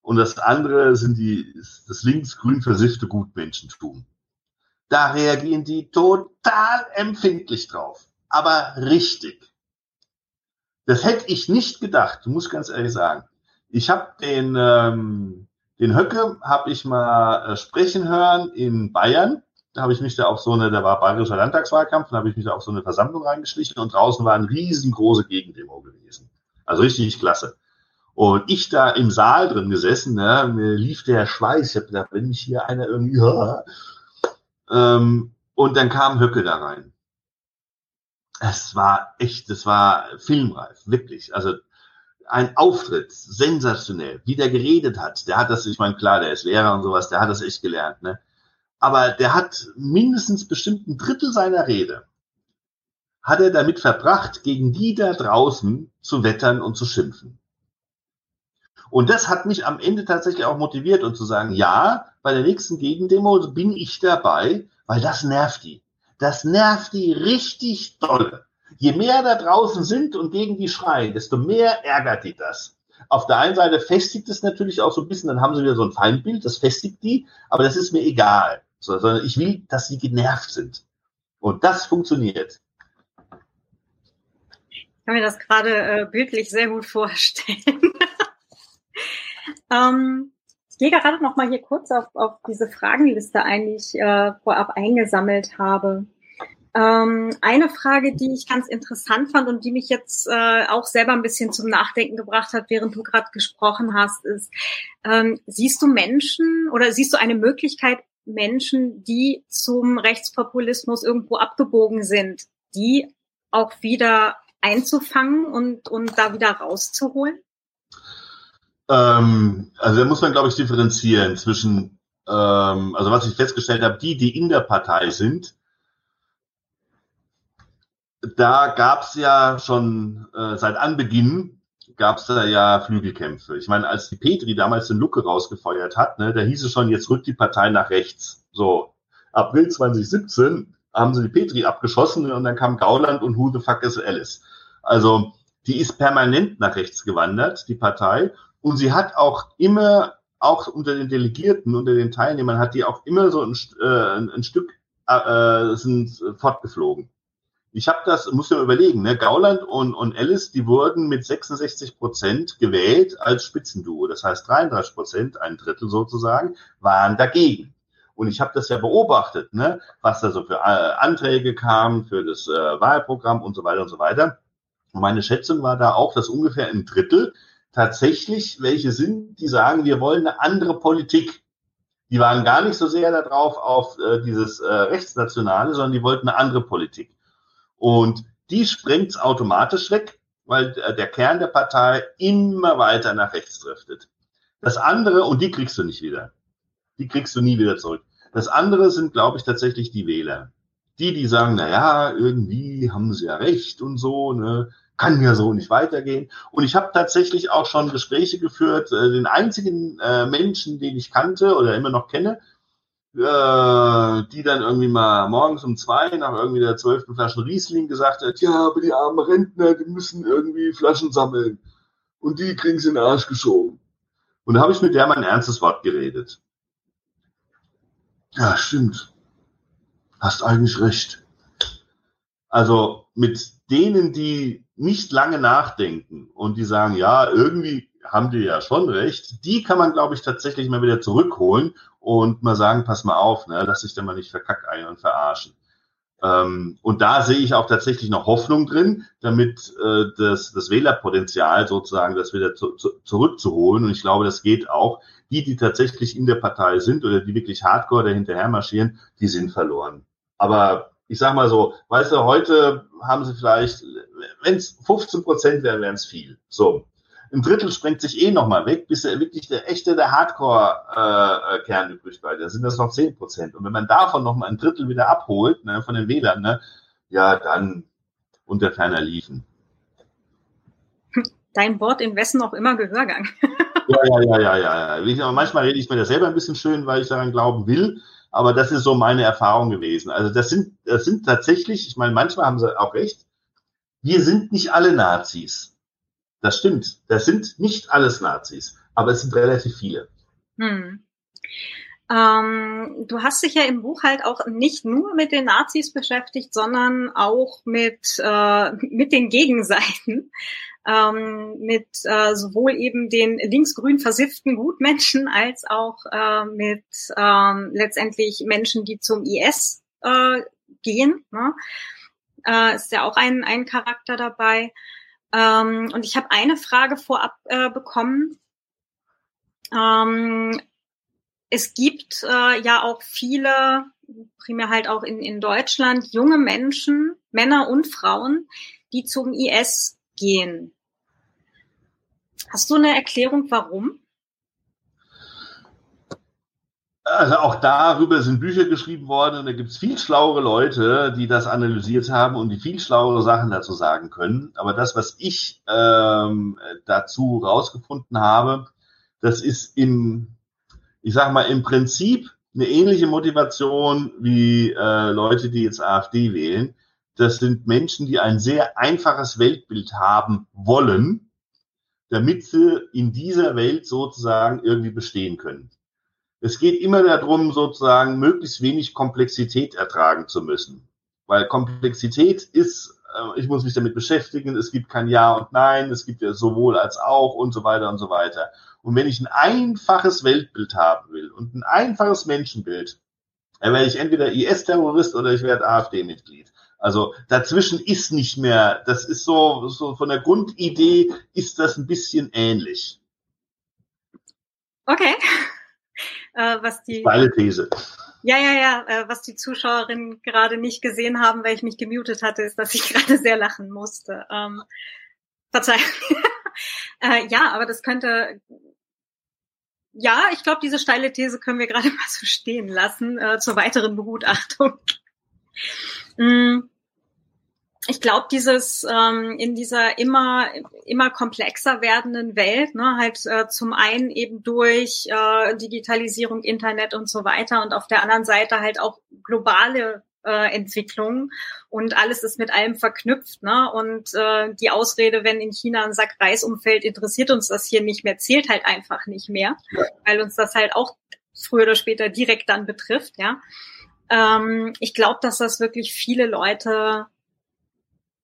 und das andere sind die, das linksgrün versiffte Gutmenschentum. Da reagieren die total empfindlich drauf, aber richtig. Das hätte ich nicht gedacht, muss ganz ehrlich sagen. Ich habe den, ähm, den Höcke habe ich mal äh, sprechen hören in Bayern. Da habe ich mich da auf so eine, da war bayerischer Landtagswahlkampf, da habe ich mich da auf so eine Versammlung reingeschlichen und draußen war eine riesengroße Gegendemo gewesen. Also richtig klasse. Und ich da im Saal drin gesessen, ne, mir lief der Schweiß. Ich habe gedacht, wenn mich hier einer irgendwie, ja. Ähm, und dann kam Höcke da rein es war echt, es war filmreif, wirklich. Also ein Auftritt, sensationell, wie der geredet hat. Der hat das, ich meine, klar, der ist Lehrer und sowas, der hat das echt gelernt, ne? Aber der hat mindestens bestimmt ein Drittel seiner Rede hat er damit verbracht, gegen die da draußen zu wettern und zu schimpfen. Und das hat mich am Ende tatsächlich auch motiviert und zu sagen, ja, bei der nächsten Gegendemo bin ich dabei, weil das nervt die. Das nervt die richtig doll. Je mehr da draußen sind und gegen die schreien, desto mehr ärgert die das. Auf der einen Seite festigt es natürlich auch so ein bisschen, dann haben sie wieder so ein Feindbild, das festigt die, aber das ist mir egal. sondern ich will, dass sie genervt sind. Und das funktioniert. Ich kann mir das gerade äh, bildlich sehr gut vorstellen. Ähm, ich gehe gerade noch mal hier kurz auf, auf diese Fragenliste ein, die ich äh, vorab eingesammelt habe. Ähm, eine Frage, die ich ganz interessant fand und die mich jetzt äh, auch selber ein bisschen zum Nachdenken gebracht hat, während du gerade gesprochen hast, ist, ähm, siehst du Menschen oder siehst du eine Möglichkeit, Menschen, die zum Rechtspopulismus irgendwo abgebogen sind, die auch wieder einzufangen und, und da wieder rauszuholen? Ähm, also da muss man, glaube ich, differenzieren zwischen, ähm, also was ich festgestellt habe, die, die in der Partei sind, da gab es ja schon äh, seit Anbeginn gab es da ja Flügelkämpfe. Ich meine, als die Petri damals den Lucke rausgefeuert hat, ne, da hieß es schon, jetzt rückt die Partei nach rechts. So, April 2017 haben sie die Petri abgeschossen und dann kam Gauland und who the fuck is Alice. Also, die ist permanent nach rechts gewandert, die Partei. Und sie hat auch immer, auch unter den Delegierten, unter den Teilnehmern, hat die auch immer so ein, äh, ein Stück äh, sind fortgeflogen. Ich habe das, muss ja überlegen, ne? Gauland und, und Alice, die wurden mit 66 Prozent gewählt als Spitzenduo. Das heißt, 33 Prozent, ein Drittel sozusagen, waren dagegen. Und ich habe das ja beobachtet, ne? was da so für äh, Anträge kamen für das äh, Wahlprogramm und so weiter und so weiter. Und meine Schätzung war da auch, dass ungefähr ein Drittel tatsächlich welche sind, die sagen, wir wollen eine andere Politik. Die waren gar nicht so sehr darauf auf äh, dieses äh, Rechtsnationale, sondern die wollten eine andere Politik. Und die sprengt's automatisch weg, weil der Kern der Partei immer weiter nach rechts driftet. Das andere, und die kriegst du nicht wieder. Die kriegst du nie wieder zurück. Das andere sind, glaube ich, tatsächlich die Wähler. Die, die sagen, na ja, irgendwie haben sie ja recht und so, ne, kann ja so nicht weitergehen. Und ich habe tatsächlich auch schon Gespräche geführt. Äh, den einzigen äh, Menschen, den ich kannte oder immer noch kenne, äh, die dann irgendwie mal morgens um zwei nach irgendwie der zwölften Flaschen Riesling gesagt hat, ja, aber die armen Rentner, die müssen irgendwie Flaschen sammeln. Und die kriegen sie in den Arsch geschoben. Und da habe ich mit der mal ein ernstes Wort geredet. Ja, stimmt. Hast eigentlich recht. Also mit denen, die nicht lange nachdenken und die sagen, ja, irgendwie haben die ja schon recht, die kann man, glaube ich, tatsächlich mal wieder zurückholen und mal sagen, pass mal auf, ne, lass dich da mal nicht verkackeiern und verarschen. Ähm, und da sehe ich auch tatsächlich noch Hoffnung drin, damit äh, das, das Wählerpotenzial sozusagen das wieder zu, zu, zurückzuholen. Und ich glaube, das geht auch. Die, die tatsächlich in der Partei sind oder die wirklich hardcore dahinterher marschieren, die sind verloren. Aber ich sag mal so, weißt du, heute haben sie vielleicht, wenn es 15 Prozent wären, wären es viel. So ein Drittel sprengt sich eh nochmal weg, bis er wirklich der echte, der Hardcore-Kern äh, übrig bleibt. Da sind das noch zehn Prozent. Und wenn man davon nochmal ein Drittel wieder abholt, ne, von den Wählern, ne, ja, dann unter ferner liefen. Dein Wort in wessen auch immer Gehörgang. ja, ja, ja, ja, ja. ja. Manchmal rede ich mir das selber ein bisschen schön, weil ich daran glauben will. Aber das ist so meine Erfahrung gewesen. Also das sind, das sind tatsächlich, ich meine, manchmal haben sie auch recht. Wir sind nicht alle Nazis. Das stimmt. Das sind nicht alles Nazis, aber es sind relativ viele. Hm. Ähm, du hast dich ja im Buch halt auch nicht nur mit den Nazis beschäftigt, sondern auch mit, äh, mit den Gegenseiten, ähm, mit äh, sowohl eben den linksgrün versifften Gutmenschen als auch äh, mit ähm, letztendlich Menschen, die zum IS äh, gehen. Ne? Äh, ist ja auch ein, ein Charakter dabei. Ähm, und ich habe eine Frage vorab äh, bekommen. Ähm, es gibt äh, ja auch viele, primär halt auch in, in Deutschland, junge Menschen, Männer und Frauen, die zum IS gehen. Hast du eine Erklärung, warum? Also auch darüber sind Bücher geschrieben worden und da gibt es viel schlauere Leute, die das analysiert haben und die viel schlauere Sachen dazu sagen können. Aber das, was ich ähm, dazu rausgefunden habe, das ist im, ich sag mal, im Prinzip eine ähnliche Motivation wie äh, Leute, die jetzt AfD wählen. Das sind Menschen, die ein sehr einfaches Weltbild haben wollen, damit sie in dieser Welt sozusagen irgendwie bestehen können. Es geht immer darum, sozusagen möglichst wenig Komplexität ertragen zu müssen. Weil Komplexität ist, äh, ich muss mich damit beschäftigen, es gibt kein Ja und Nein, es gibt ja sowohl als auch und so weiter und so weiter. Und wenn ich ein einfaches Weltbild haben will und ein einfaches Menschenbild, dann werde ich entweder IS-Terrorist oder ich werde AfD-Mitglied. Also dazwischen ist nicht mehr, das ist so, so von der Grundidee ist das ein bisschen ähnlich. Okay. Äh, was die. Steile These. Ja, ja, ja. Äh, was die Zuschauerinnen gerade nicht gesehen haben, weil ich mich gemutet hatte, ist, dass ich gerade sehr lachen musste. Ähm, Verzeihung. äh, ja, aber das könnte. Ja, ich glaube, diese steile These können wir gerade mal so stehen lassen äh, zur weiteren Begutachtung. mm ich glaube, dieses ähm, in dieser immer immer komplexer werdenden Welt, ne, halt äh, zum einen eben durch äh, Digitalisierung, Internet und so weiter und auf der anderen Seite halt auch globale äh, Entwicklungen und alles ist mit allem verknüpft, ne? Und äh, die Ausrede, wenn in China ein Sack Reis umfällt, interessiert uns das hier nicht mehr, zählt halt einfach nicht mehr, ja. weil uns das halt auch früher oder später direkt dann betrifft, ja. Ähm, ich glaube, dass das wirklich viele Leute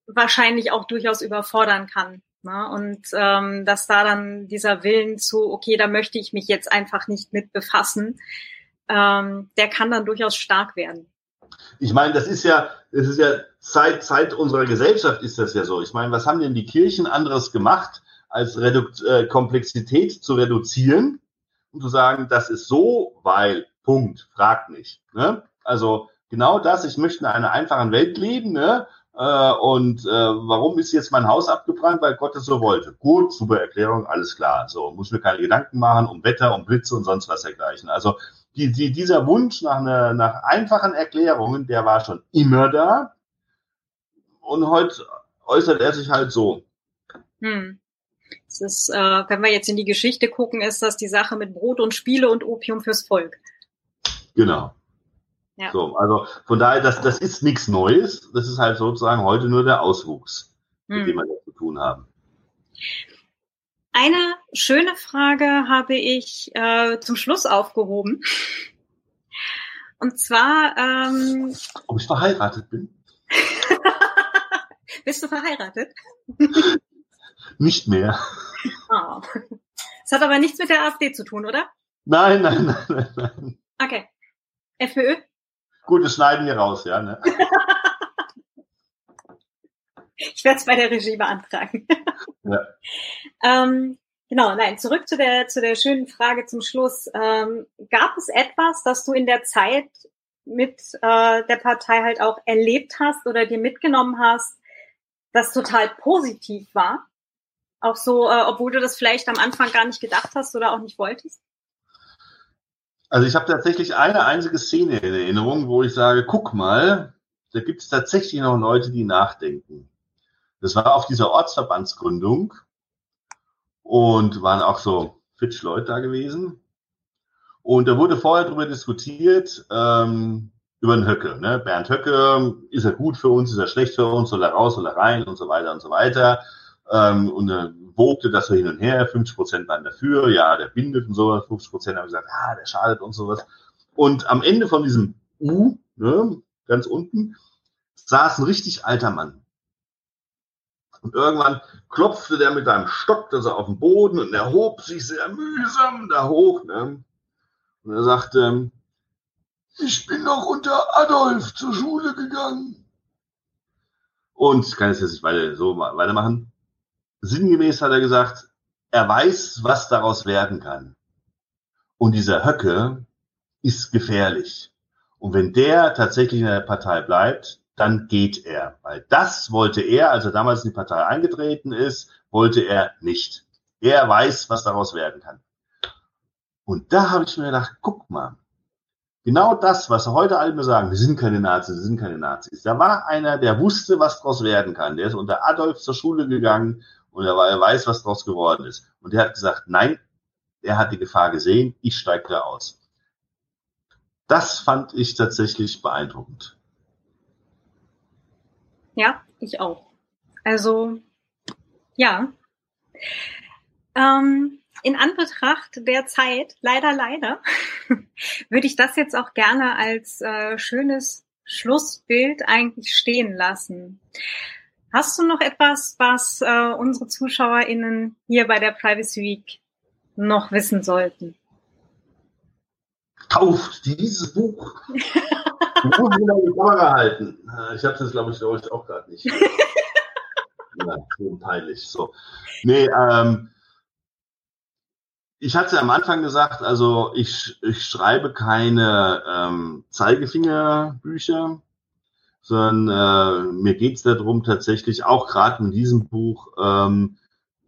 wahrscheinlich auch durchaus überfordern kann. Ne? Und ähm, dass da dann dieser Willen zu, okay, da möchte ich mich jetzt einfach nicht mit befassen, ähm, der kann dann durchaus stark werden. Ich meine, das ist ja, das ist ja seit, seit unserer Gesellschaft ist das ja so. Ich meine, was haben denn die Kirchen anderes gemacht, als Redu äh, Komplexität zu reduzieren und zu sagen, das ist so, weil, Punkt, fragt nicht. Ne? Also genau das, ich möchte in einer einfachen Welt leben, ne? Äh, und äh, warum ist jetzt mein Haus abgebrannt? Weil Gott es so wollte. Gut, super Erklärung, alles klar. So, muss mir keine Gedanken machen um Wetter, um Blitze und sonst was dergleichen. Also die, die, dieser Wunsch nach, eine, nach einfachen Erklärungen, der war schon immer da. Und heute äußert er sich halt so. Hm. Das ist, äh, wenn wir jetzt in die Geschichte gucken, ist das die Sache mit Brot und Spiele und Opium fürs Volk. Genau. Ja. So, also von daher, das, das ist nichts Neues. Das ist halt sozusagen heute nur der Auswuchs, hm. mit dem wir zu tun haben. Eine schöne Frage habe ich äh, zum Schluss aufgehoben. Und zwar, ähm, ob ich verheiratet bin. Bist du verheiratet? Nicht mehr. Oh. Das hat aber nichts mit der AfD zu tun, oder? Nein, nein, nein, nein. nein. Okay. FPÖ? Gut, das schneiden wir raus, ja. Ne? ich werde es bei der Regie beantragen. ja. ähm, genau, nein, zurück zu der, zu der schönen Frage zum Schluss. Ähm, gab es etwas, das du in der Zeit mit äh, der Partei halt auch erlebt hast oder dir mitgenommen hast, das total positiv war? Auch so, äh, obwohl du das vielleicht am Anfang gar nicht gedacht hast oder auch nicht wolltest? Also ich habe tatsächlich eine einzige Szene in Erinnerung, wo ich sage, guck mal, da gibt es tatsächlich noch Leute, die nachdenken. Das war auf dieser Ortsverbandsgründung und waren auch so fitch Leute da gewesen. Und da wurde vorher darüber diskutiert, ähm, über den Höcke. Ne? Bernd Höcke, ist er gut für uns, ist er schlecht für uns, soll er raus, soll er rein und so weiter und so weiter. Ähm, und dann wogte das so hin und her, 50 Prozent waren dafür, ja, der bindet und sowas, 50 Prozent haben gesagt, ah, der schadet und sowas. Und am Ende von diesem U, ne, ganz unten, saß ein richtig alter Mann. Und irgendwann klopfte der mit seinem Stock da so auf den Boden und er hob sich sehr mühsam da hoch. Ne? Und er sagte, ich bin noch unter Adolf zur Schule gegangen. Und kann es jetzt nicht weiter, so weitermachen sinngemäß hat er gesagt, er weiß, was daraus werden kann. Und dieser Höcke ist gefährlich. Und wenn der tatsächlich in der Partei bleibt, dann geht er. Weil das wollte er, als er damals in die Partei eingetreten ist, wollte er nicht. Er weiß, was daraus werden kann. Und da habe ich mir gedacht, guck mal, genau das, was heute alle mir sagen, wir sind keine Nazis, wir sind keine Nazis. Da war einer, der wusste, was daraus werden kann. Der ist unter Adolf zur Schule gegangen und er, weiß, was daraus geworden ist. Und er hat gesagt, nein, er hat die Gefahr gesehen, ich steige da aus. Das fand ich tatsächlich beeindruckend. Ja, ich auch. Also, ja. Ähm, in Anbetracht der Zeit, leider, leider, würde ich das jetzt auch gerne als äh, schönes Schlussbild eigentlich stehen lassen. Hast du noch etwas, was äh, unsere ZuschauerInnen hier bei der Privacy Week noch wissen sollten? Kauft dieses Buch. Du musst wieder die Kamera halten. Äh, ich habe das, glaube ich, glaube ich, auch gerade nicht. ja, schon peinlich. So. Nee, ähm, ich hatte am Anfang gesagt, also ich, ich schreibe keine ähm, Zeigefingerbücher, sondern äh, mir geht es darum, tatsächlich auch gerade in diesem Buch ähm,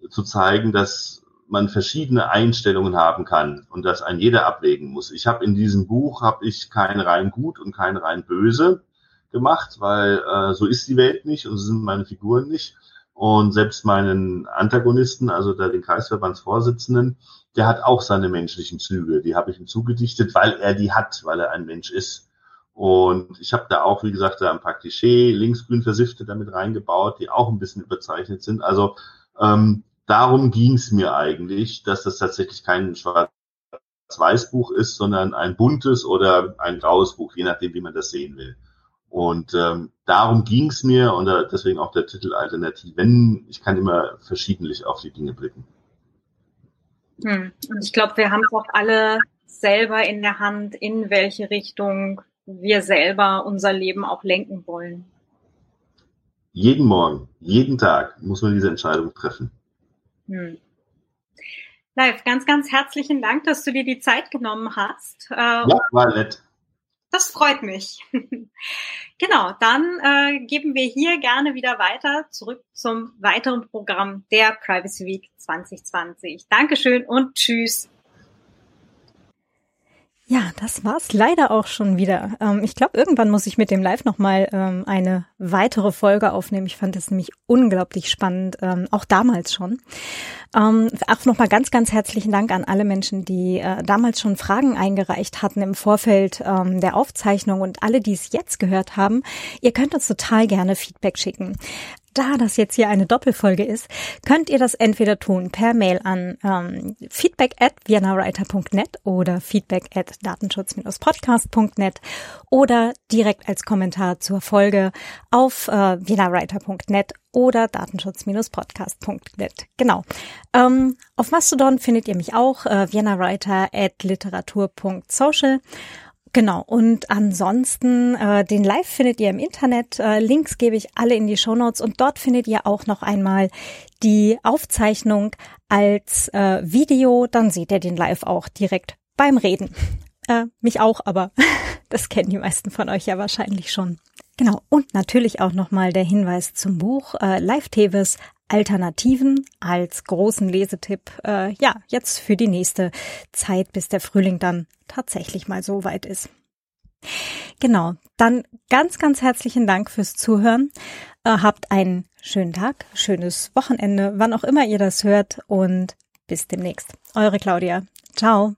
zu zeigen, dass man verschiedene Einstellungen haben kann und dass ein jeder abwägen muss. Ich habe in diesem Buch habe ich kein rein gut und kein rein böse gemacht, weil äh, so ist die Welt nicht und so sind meine Figuren nicht. Und selbst meinen Antagonisten, also da den Kreisverbandsvorsitzenden, der hat auch seine menschlichen Züge. Die habe ich ihm zugedichtet, weil er die hat, weil er ein Mensch ist. Und ich habe da auch, wie gesagt, da ein paar Klischee, linksgrün versiffte damit reingebaut, die auch ein bisschen überzeichnet sind. Also ähm, darum ging es mir eigentlich, dass das tatsächlich kein Schwarz-Weiß-Buch ist, sondern ein buntes oder ein graues Buch, je nachdem, wie man das sehen will. Und ähm, darum ging es mir und äh, deswegen auch der Titel Alternativ. Wenn ich kann immer verschiedentlich auf die Dinge blicken. Hm. Und ich glaube, wir haben es auch alle selber in der Hand, in welche Richtung wir selber unser Leben auch lenken wollen. Jeden Morgen, jeden Tag muss man diese Entscheidung treffen. Hm. Live, ganz, ganz herzlichen Dank, dass du dir die Zeit genommen hast. Äh, ja, war nett. Das freut mich. genau, dann äh, geben wir hier gerne wieder weiter zurück zum weiteren Programm der Privacy Week 2020. Dankeschön und tschüss. Ja, das war's leider auch schon wieder. Ähm, ich glaube, irgendwann muss ich mit dem Live nochmal ähm, eine weitere Folge aufnehmen. Ich fand es nämlich unglaublich spannend, ähm, auch damals schon. Ähm, auch nochmal ganz, ganz herzlichen Dank an alle Menschen, die äh, damals schon Fragen eingereicht hatten im Vorfeld ähm, der Aufzeichnung und alle, die es jetzt gehört haben. Ihr könnt uns total gerne Feedback schicken da das jetzt hier eine Doppelfolge ist, könnt ihr das entweder tun per Mail an ähm, feedback at viennawriter.net oder feedback at datenschutz-podcast.net oder direkt als Kommentar zur Folge auf äh, viennawriter.net oder datenschutz-podcast.net. Genau. Ähm, auf Mastodon findet ihr mich auch, äh, viennawriter at literatur.social. Genau, und ansonsten äh, den Live findet ihr im Internet. Äh, Links gebe ich alle in die Show Notes und dort findet ihr auch noch einmal die Aufzeichnung als äh, Video. Dann seht ihr den Live auch direkt beim Reden. Äh, mich auch, aber das kennen die meisten von euch ja wahrscheinlich schon. Genau, und natürlich auch nochmal der Hinweis zum Buch äh, Live Teves Alternativen als großen Lesetipp, äh, ja, jetzt für die nächste Zeit, bis der Frühling dann tatsächlich mal so weit ist. Genau, dann ganz, ganz herzlichen Dank fürs Zuhören. Äh, habt einen schönen Tag, schönes Wochenende, wann auch immer ihr das hört und bis demnächst. Eure Claudia. Ciao.